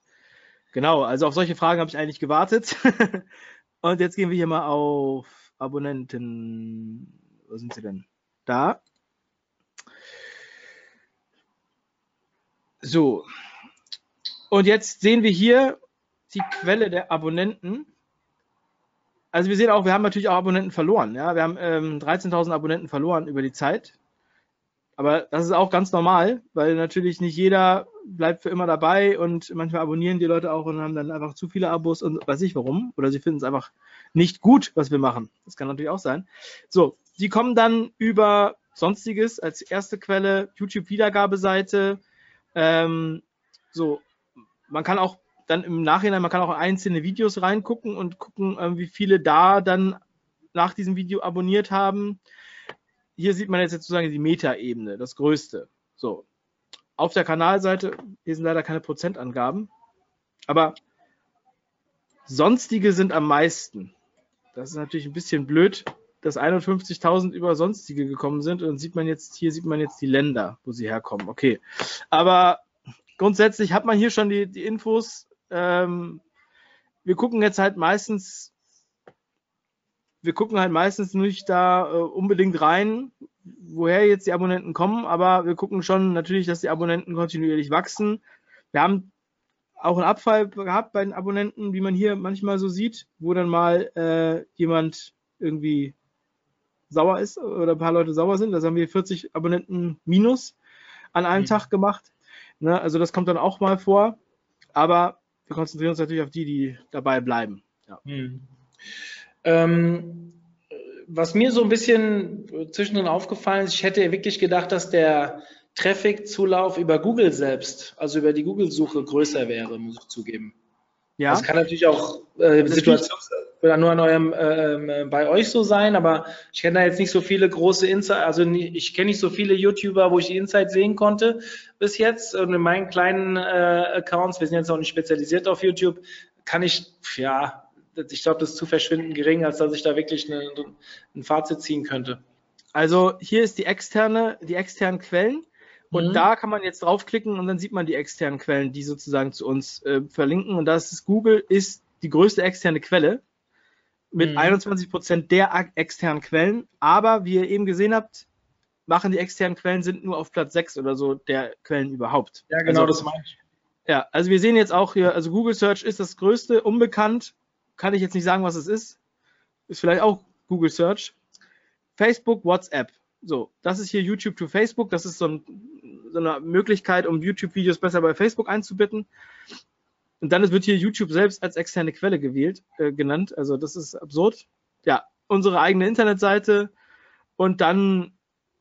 Genau, also auf solche Fragen habe ich eigentlich gewartet. *laughs* Und jetzt gehen wir hier mal auf Abonnenten. Wo sind sie denn? Da. So. Und jetzt sehen wir hier die Quelle der Abonnenten. Also wir sehen auch, wir haben natürlich auch Abonnenten verloren. Ja? Wir haben ähm, 13.000 Abonnenten verloren über die Zeit. Aber das ist auch ganz normal, weil natürlich nicht jeder bleibt für immer dabei und manchmal abonnieren die Leute auch und haben dann einfach zu viele Abos und weiß ich warum. Oder sie finden es einfach nicht gut, was wir machen. Das kann natürlich auch sein. So, die kommen dann über Sonstiges als erste Quelle, YouTube-Wiedergabeseite. Ähm, so, man kann auch dann im Nachhinein, man kann auch einzelne Videos reingucken und gucken, äh, wie viele da dann nach diesem Video abonniert haben. Hier sieht man jetzt sozusagen die Meta-Ebene, das größte. So. Auf der Kanalseite, hier sind leider keine Prozentangaben, aber sonstige sind am meisten. Das ist natürlich ein bisschen blöd, dass 51.000 über sonstige gekommen sind und sieht man jetzt, hier sieht man jetzt die Länder, wo sie herkommen. Okay. Aber grundsätzlich hat man hier schon die, die Infos, ähm, wir gucken jetzt halt meistens wir gucken halt meistens nicht da äh, unbedingt rein, woher jetzt die Abonnenten kommen, aber wir gucken schon natürlich, dass die Abonnenten kontinuierlich wachsen. Wir haben auch einen Abfall gehabt bei den Abonnenten, wie man hier manchmal so sieht, wo dann mal äh, jemand irgendwie sauer ist oder ein paar Leute sauer sind. Das haben wir 40 Abonnenten minus an einem mhm. Tag gemacht. Ne, also das kommt dann auch mal vor. Aber wir konzentrieren uns natürlich auf die, die dabei bleiben. Ja. Mhm. Ähm, was mir so ein bisschen zwischendrin aufgefallen ist, ich hätte wirklich gedacht, dass der Traffic-Zulauf über Google selbst, also über die Google-Suche größer wäre, muss ich zugeben. Ja. Das kann natürlich auch äh, Situation nur an eurem äh, bei euch so sein, aber ich kenne da jetzt nicht so viele große Insights, also ich kenne nicht so viele YouTuber, wo ich die Insights sehen konnte bis jetzt. Und in meinen kleinen äh, Accounts, wir sind jetzt auch nicht spezialisiert auf YouTube, kann ich ja ich glaube, das ist zu verschwindend gering, als dass ich da wirklich eine, ein Fazit ziehen könnte. Also hier ist die externe, die externen Quellen. Und mhm. da kann man jetzt draufklicken und dann sieht man die externen Quellen, die sozusagen zu uns äh, verlinken. Und das ist Google ist die größte externe Quelle mit mhm. 21 Prozent der externen Quellen. Aber wie ihr eben gesehen habt, machen die externen Quellen sind nur auf Platz 6 oder so der Quellen überhaupt. Ja, genau, also, das meine ich. Ja, also wir sehen jetzt auch hier, also Google Search ist das größte, unbekannt, kann ich jetzt nicht sagen, was es ist. Ist vielleicht auch Google Search. Facebook, WhatsApp. So, das ist hier YouTube to Facebook. Das ist so, ein, so eine Möglichkeit, um YouTube-Videos besser bei Facebook einzubetten. Und dann wird hier YouTube selbst als externe Quelle gewählt, äh, genannt. Also das ist absurd. Ja, unsere eigene Internetseite und dann,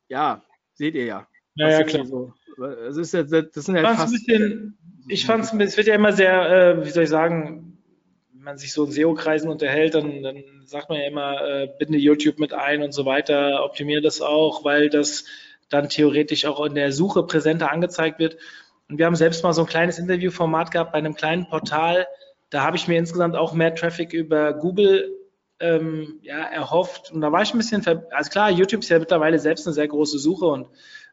ja, seht ihr ja. Ja, ja klar. So. Das, ist ja, das sind ja fast, bisschen, ich fand es, es wird ja immer sehr, äh, wie soll ich sagen, man sich so in SEO-Kreisen unterhält, dann, dann sagt man ja immer, äh, binde YouTube mit ein und so weiter, optimiere das auch, weil das dann theoretisch auch in der Suche präsenter angezeigt wird. Und wir haben selbst mal so ein kleines Interviewformat gehabt bei einem kleinen Portal. Da habe ich mir insgesamt auch mehr Traffic über Google ähm, ja, erhofft. Und da war ich ein bisschen, also klar, YouTube ist ja mittlerweile selbst eine sehr große Suche und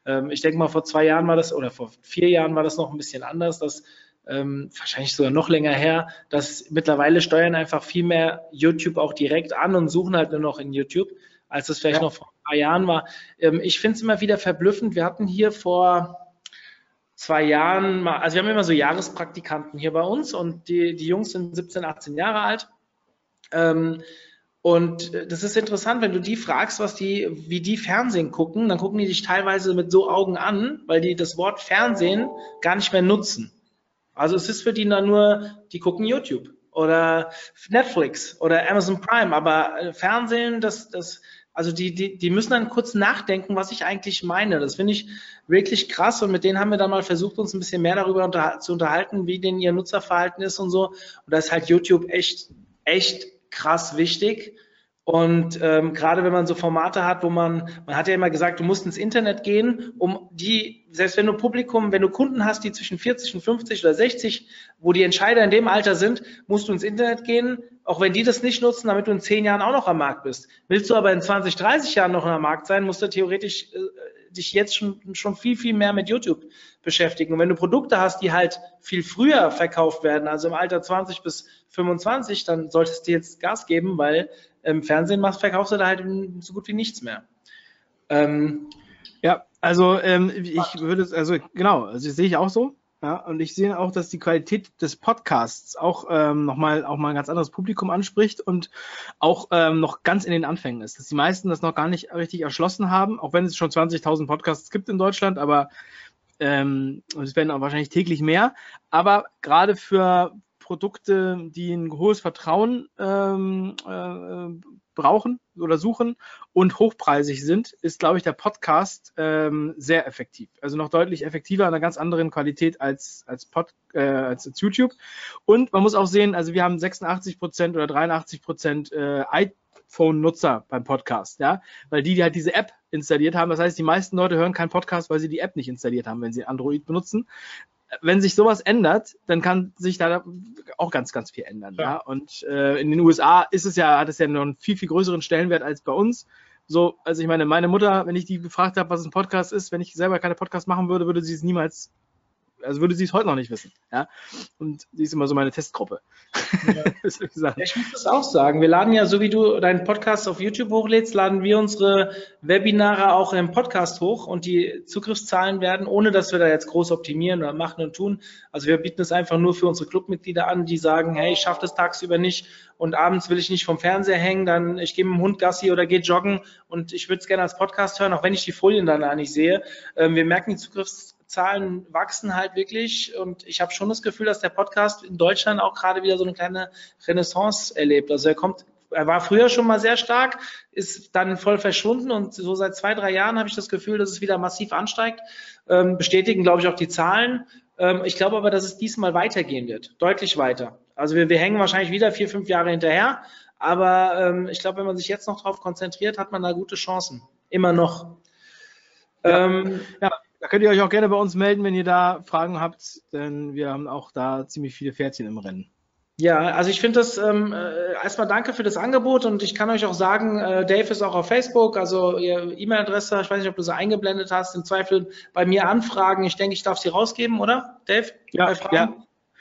ähm, ich denke mal, vor zwei Jahren war das oder vor vier Jahren war das noch ein bisschen anders, dass ähm, wahrscheinlich sogar noch länger her, dass mittlerweile steuern einfach viel mehr YouTube auch direkt an und suchen halt nur noch in YouTube, als es vielleicht ja. noch vor ein paar Jahren war. Ähm, ich finde es immer wieder verblüffend. Wir hatten hier vor zwei Jahren mal, also wir haben immer so Jahrespraktikanten hier bei uns und die, die Jungs sind 17, 18 Jahre alt. Ähm, und das ist interessant, wenn du die fragst, was die, wie die Fernsehen gucken, dann gucken die dich teilweise mit so Augen an, weil die das Wort Fernsehen gar nicht mehr nutzen. Also es ist für die dann nur, die gucken YouTube oder Netflix oder Amazon Prime, aber äh, Fernsehen, das, das, also die, die, die müssen dann kurz nachdenken, was ich eigentlich meine. Das finde ich wirklich krass und mit denen haben wir dann mal versucht, uns ein bisschen mehr darüber unter, zu unterhalten, wie denn ihr Nutzerverhalten ist und so. Und da ist halt YouTube echt, echt krass wichtig. Und ähm, gerade wenn man so Formate hat, wo man, man hat ja immer gesagt, du musst ins Internet gehen, um die, selbst wenn du Publikum, wenn du Kunden hast, die zwischen 40 und 50 oder 60, wo die Entscheider in dem Alter sind, musst du ins Internet gehen, auch wenn die das nicht nutzen, damit du in 10 Jahren auch noch am Markt bist. Willst du aber in 20, 30 Jahren noch am Markt sein, musst du theoretisch äh, dich jetzt schon, schon viel, viel mehr mit YouTube beschäftigen. Und wenn du Produkte hast, die halt viel früher verkauft werden, also im Alter 20 bis 25, dann solltest du jetzt Gas geben, weil im Fernsehen machst, verkaufst du da halt so gut wie nichts mehr. Ähm, ja, also ähm, ich würde es, also genau, also das sehe ich auch so. Ja, und ich sehe auch, dass die Qualität des Podcasts auch ähm, nochmal auch mal ein ganz anderes Publikum anspricht und auch ähm, noch ganz in den Anfängen ist. Dass die meisten das noch gar nicht richtig erschlossen haben, auch wenn es schon 20.000 Podcasts gibt in Deutschland, aber ähm, es werden auch wahrscheinlich täglich mehr. Aber gerade für Produkte, die ein hohes Vertrauen ähm, äh, brauchen oder suchen und hochpreisig sind, ist, glaube ich, der Podcast ähm, sehr effektiv. Also noch deutlich effektiver, einer ganz anderen Qualität als, als, Pod, äh, als, YouTube. Und man muss auch sehen, also wir haben 86 Prozent oder 83 Prozent äh, iPhone-Nutzer beim Podcast, ja, weil die, die halt diese App installiert haben. Das heißt, die meisten Leute hören keinen Podcast, weil sie die App nicht installiert haben, wenn sie Android benutzen wenn sich sowas ändert, dann kann sich da auch ganz, ganz viel ändern. Ja. ja? Und äh, in den USA ist es ja, hat es ja noch einen viel, viel größeren Stellenwert als bei uns. So, also ich meine, meine Mutter, wenn ich die gefragt habe, was ein Podcast ist, wenn ich selber keine Podcast machen würde, würde sie es niemals also würde sie es heute noch nicht wissen. Ja? Und sie ist immer so meine Testgruppe. *laughs* Ja. ich muss das auch sagen. Wir laden ja, so wie du deinen Podcast auf YouTube hochlädst, laden wir unsere Webinare auch im Podcast hoch und die Zugriffszahlen werden, ohne dass wir da jetzt groß optimieren oder machen und tun. Also wir bieten es einfach nur für unsere Clubmitglieder an, die sagen, hey, ich schaffe das tagsüber nicht und abends will ich nicht vom Fernseher hängen, dann ich gehe mit dem Hund Gassi oder gehe joggen und ich würde es gerne als Podcast hören, auch wenn ich die Folien danach nicht sehe. Ähm, wir merken, die Zugriffszahlen wachsen halt wirklich und ich habe schon das Gefühl, dass der Podcast in Deutschland auch gerade wieder so eine kleine Renaissance erlebt. Also er kommt er war früher schon mal sehr stark, ist dann voll verschwunden und so seit zwei, drei Jahren habe ich das Gefühl, dass es wieder massiv ansteigt. Ähm, bestätigen, glaube ich, auch die Zahlen. Ähm, ich glaube aber, dass es diesmal weitergehen wird, deutlich weiter. Also wir, wir hängen wahrscheinlich wieder vier, fünf Jahre hinterher, aber ähm, ich glaube, wenn man sich jetzt noch darauf konzentriert, hat man da gute Chancen. Immer noch. Ja. Ähm, ja. Da könnt ihr euch auch gerne bei uns melden, wenn ihr da Fragen habt, denn wir haben auch da ziemlich viele Pferdchen im Rennen. Ja, also ich finde das ähm, äh, erstmal danke für das Angebot und ich kann euch auch sagen, äh, Dave ist auch auf Facebook, also ihr E-Mail-Adresse, ich weiß nicht, ob du sie eingeblendet hast, im Zweifel bei mir anfragen. Ich denke, ich darf sie rausgeben, oder, Dave? Ja, ja.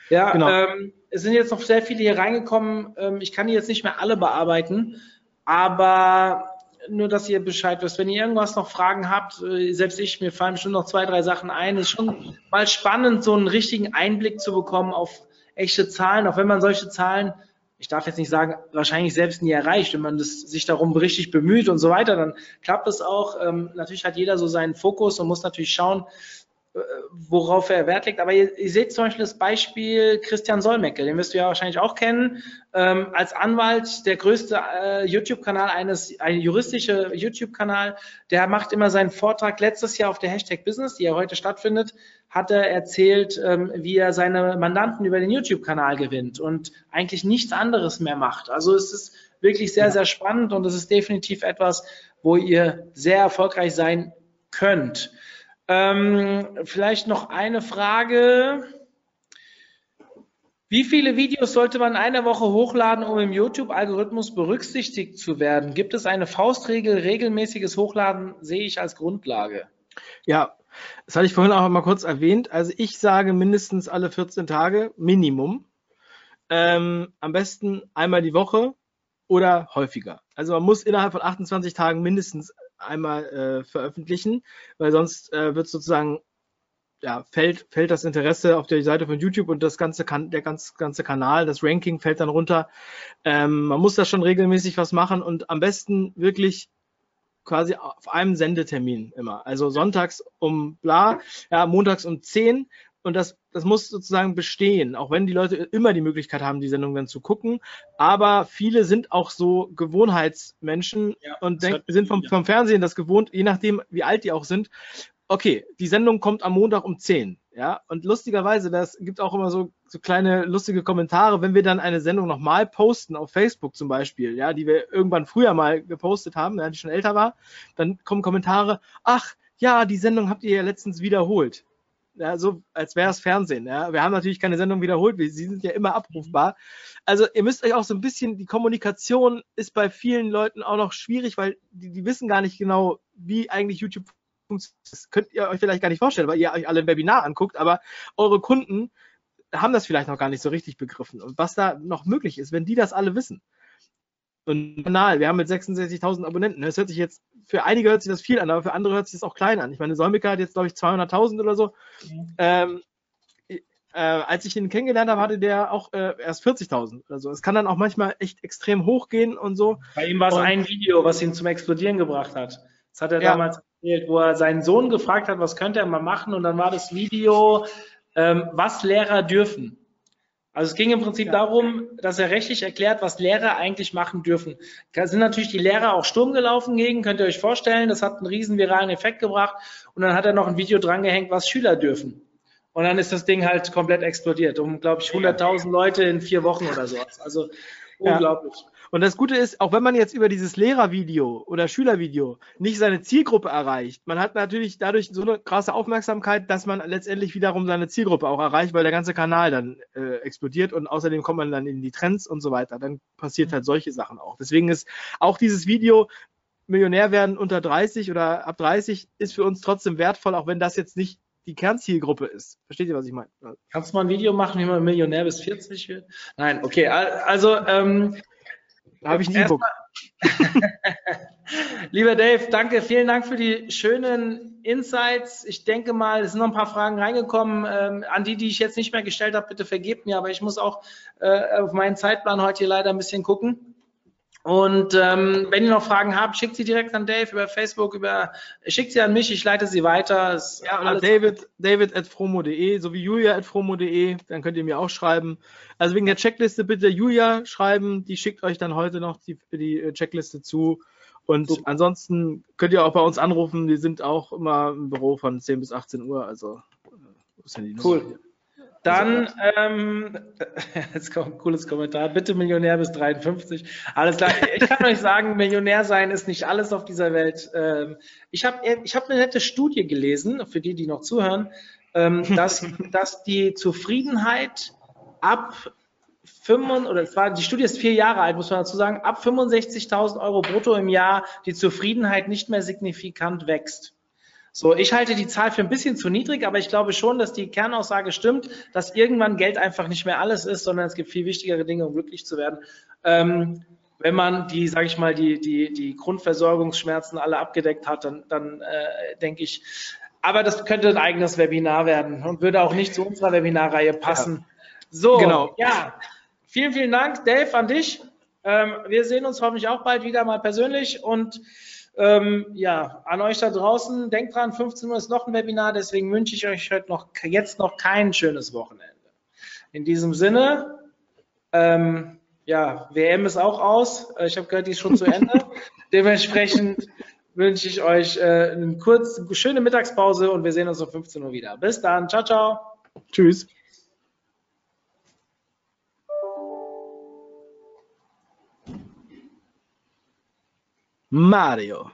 Ja, genau. ähm, es sind jetzt noch sehr viele hier reingekommen. Ähm, ich kann die jetzt nicht mehr alle bearbeiten, aber nur, dass ihr Bescheid wisst. Wenn ihr irgendwas noch Fragen habt, äh, selbst ich, mir fallen schon noch zwei, drei Sachen ein. Es ist schon mal spannend, so einen richtigen Einblick zu bekommen auf echte Zahlen, auch wenn man solche Zahlen, ich darf jetzt nicht sagen, wahrscheinlich selbst nie erreicht, wenn man das, sich darum richtig bemüht und so weiter, dann klappt es auch. Ähm, natürlich hat jeder so seinen Fokus und muss natürlich schauen, worauf er Wert legt. Aber ihr, ihr, seht zum Beispiel das Beispiel Christian Solmecke, den wirst du ja wahrscheinlich auch kennen. Ähm, als Anwalt der größte äh, YouTube-Kanal eines, ein juristischer YouTube-Kanal, der macht immer seinen Vortrag letztes Jahr auf der Hashtag Business, die ja heute stattfindet, hat er erzählt, ähm, wie er seine Mandanten über den YouTube-Kanal gewinnt und eigentlich nichts anderes mehr macht. Also es ist wirklich sehr, sehr spannend und es ist definitiv etwas, wo ihr sehr erfolgreich sein könnt. Ähm, vielleicht noch eine Frage. Wie viele Videos sollte man eine Woche hochladen, um im YouTube-Algorithmus berücksichtigt zu werden? Gibt es eine Faustregel? Regelmäßiges Hochladen sehe ich als Grundlage. Ja, das hatte ich vorhin auch mal kurz erwähnt. Also ich sage mindestens alle 14 Tage, Minimum. Ähm, am besten einmal die Woche oder häufiger. Also man muss innerhalb von 28 Tagen mindestens einmal äh, veröffentlichen, weil sonst äh, wird sozusagen ja, fällt, fällt das Interesse auf der Seite von YouTube und das ganze kan der ganz, ganze Kanal, das Ranking fällt dann runter. Ähm, man muss da schon regelmäßig was machen und am besten wirklich quasi auf einem Sendetermin immer. Also sonntags um bla, ja, montags um 10 und das, das muss sozusagen bestehen, auch wenn die Leute immer die Möglichkeit haben, die Sendung dann zu gucken. Aber viele sind auch so Gewohnheitsmenschen ja, und denk, sind vom, vom Fernsehen das gewohnt, je nachdem, wie alt die auch sind. Okay, die Sendung kommt am Montag um 10. Ja, und lustigerweise, das gibt auch immer so, so kleine lustige Kommentare, wenn wir dann eine Sendung nochmal posten, auf Facebook zum Beispiel, ja, die wir irgendwann früher mal gepostet haben, ja, die schon älter war, dann kommen Kommentare, ach, ja, die Sendung habt ihr ja letztens wiederholt ja, so als wäre es Fernsehen. Ja. Wir haben natürlich keine Sendung wiederholt, sie sind ja immer abrufbar. Also ihr müsst euch auch so ein bisschen, die Kommunikation ist bei vielen Leuten auch noch schwierig, weil die, die wissen gar nicht genau, wie eigentlich YouTube funktioniert. Das könnt ihr euch vielleicht gar nicht vorstellen, weil ihr euch alle ein Webinar anguckt, aber eure Kunden haben das vielleicht noch gar nicht so richtig begriffen. Und was da noch möglich ist, wenn die das alle wissen und Kanal. Wir haben mit 66.000 Abonnenten. Das hört sich jetzt, für einige hört sich das viel an, aber für andere hört sich das auch klein an. Ich meine, Solmika hat jetzt, glaube ich, 200.000 oder so. Mhm. Ähm, äh, als ich ihn kennengelernt habe, hatte der auch äh, erst 40.000 oder so. Es kann dann auch manchmal echt extrem hochgehen und so. Bei ihm war es ein Video, was ihn zum Explodieren gebracht hat. Das hat er ja. damals erzählt, wo er seinen Sohn gefragt hat, was könnte er mal machen und dann war das Video, ähm, was Lehrer dürfen. Also es ging im Prinzip ja. darum, dass er rechtlich erklärt, was Lehrer eigentlich machen dürfen. Da sind natürlich die Lehrer auch Sturm gelaufen gegen, könnt ihr euch vorstellen. Das hat einen riesen viralen Effekt gebracht. Und dann hat er noch ein Video drangehängt, was Schüler dürfen. Und dann ist das Ding halt komplett explodiert. Um, glaube ich, 100.000 Leute in vier Wochen oder so. Also unglaublich. Ja. Und das Gute ist, auch wenn man jetzt über dieses Lehrervideo oder Schülervideo nicht seine Zielgruppe erreicht, man hat natürlich dadurch so eine krasse Aufmerksamkeit, dass man letztendlich wiederum seine Zielgruppe auch erreicht, weil der ganze Kanal dann äh, explodiert und außerdem kommt man dann in die Trends und so weiter. Dann passiert halt solche Sachen auch. Deswegen ist auch dieses Video Millionär werden unter 30 oder ab 30 ist für uns trotzdem wertvoll, auch wenn das jetzt nicht die Kernzielgruppe ist. Versteht ihr, was ich meine? Kannst du mal ein Video machen, wie man Millionär bis 40 wird? Nein, okay. Also, ähm, habe ich nie Bock. *laughs* Lieber Dave, danke, vielen Dank für die schönen Insights. Ich denke mal, es sind noch ein paar Fragen reingekommen. Ähm, an die, die ich jetzt nicht mehr gestellt habe, bitte vergebt mir, aber ich muss auch äh, auf meinen Zeitplan heute hier leider ein bisschen gucken. Und ähm, wenn ihr noch Fragen habt, schickt sie direkt an Dave über Facebook, über schickt sie an mich, ich leite sie weiter. Ist Ja, oder David, david at fromo.de sowie julia at fromo.de, dann könnt ihr mir auch schreiben. Also wegen der Checkliste bitte Julia schreiben, die schickt euch dann heute noch die, die äh, Checkliste zu. Und Super. ansonsten könnt ihr auch bei uns anrufen, wir sind auch immer im Büro von 10 bis 18 Uhr, also äh, wo ist denn die Nummer Cool. hier? Dann, ähm, *laughs* jetzt kommt ein cooles Kommentar. Bitte Millionär bis 53. Alles klar. Ich kann euch sagen, Millionär sein ist nicht alles auf dieser Welt. Ähm, ich habe ich hab eine nette Studie gelesen, für die, die noch zuhören, ähm, dass, *laughs* dass die Zufriedenheit ab 5, oder es war, die Studie ist vier Jahre alt, muss man dazu sagen, ab 65.000 Euro brutto im Jahr die Zufriedenheit nicht mehr signifikant wächst. So, ich halte die Zahl für ein bisschen zu niedrig, aber ich glaube schon, dass die Kernaussage stimmt, dass irgendwann Geld einfach nicht mehr alles ist, sondern es gibt viel wichtigere Dinge, um glücklich zu werden. Ähm, wenn man die, sage ich mal, die, die, die Grundversorgungsschmerzen alle abgedeckt hat, dann, dann äh, denke ich, aber das könnte ein eigenes Webinar werden und würde auch nicht zu unserer Webinarreihe passen. So, Genau. ja, vielen, vielen Dank, Dave, an dich. Ähm, wir sehen uns hoffentlich auch bald wieder mal persönlich und ähm, ja, an euch da draußen, denkt dran, 15 Uhr ist noch ein Webinar, deswegen wünsche ich euch heute noch, jetzt noch kein schönes Wochenende. In diesem Sinne, ähm, ja, WM ist auch aus. Äh, Ich habe gehört, die ist schon zu Ende. *laughs* Dementsprechend wünsche ich euch äh, eine kurz, schöne Mittagspause und wir sehen uns um 15 Uhr wieder. Bis dann. Ciao, ciao. Tschüss. Mario.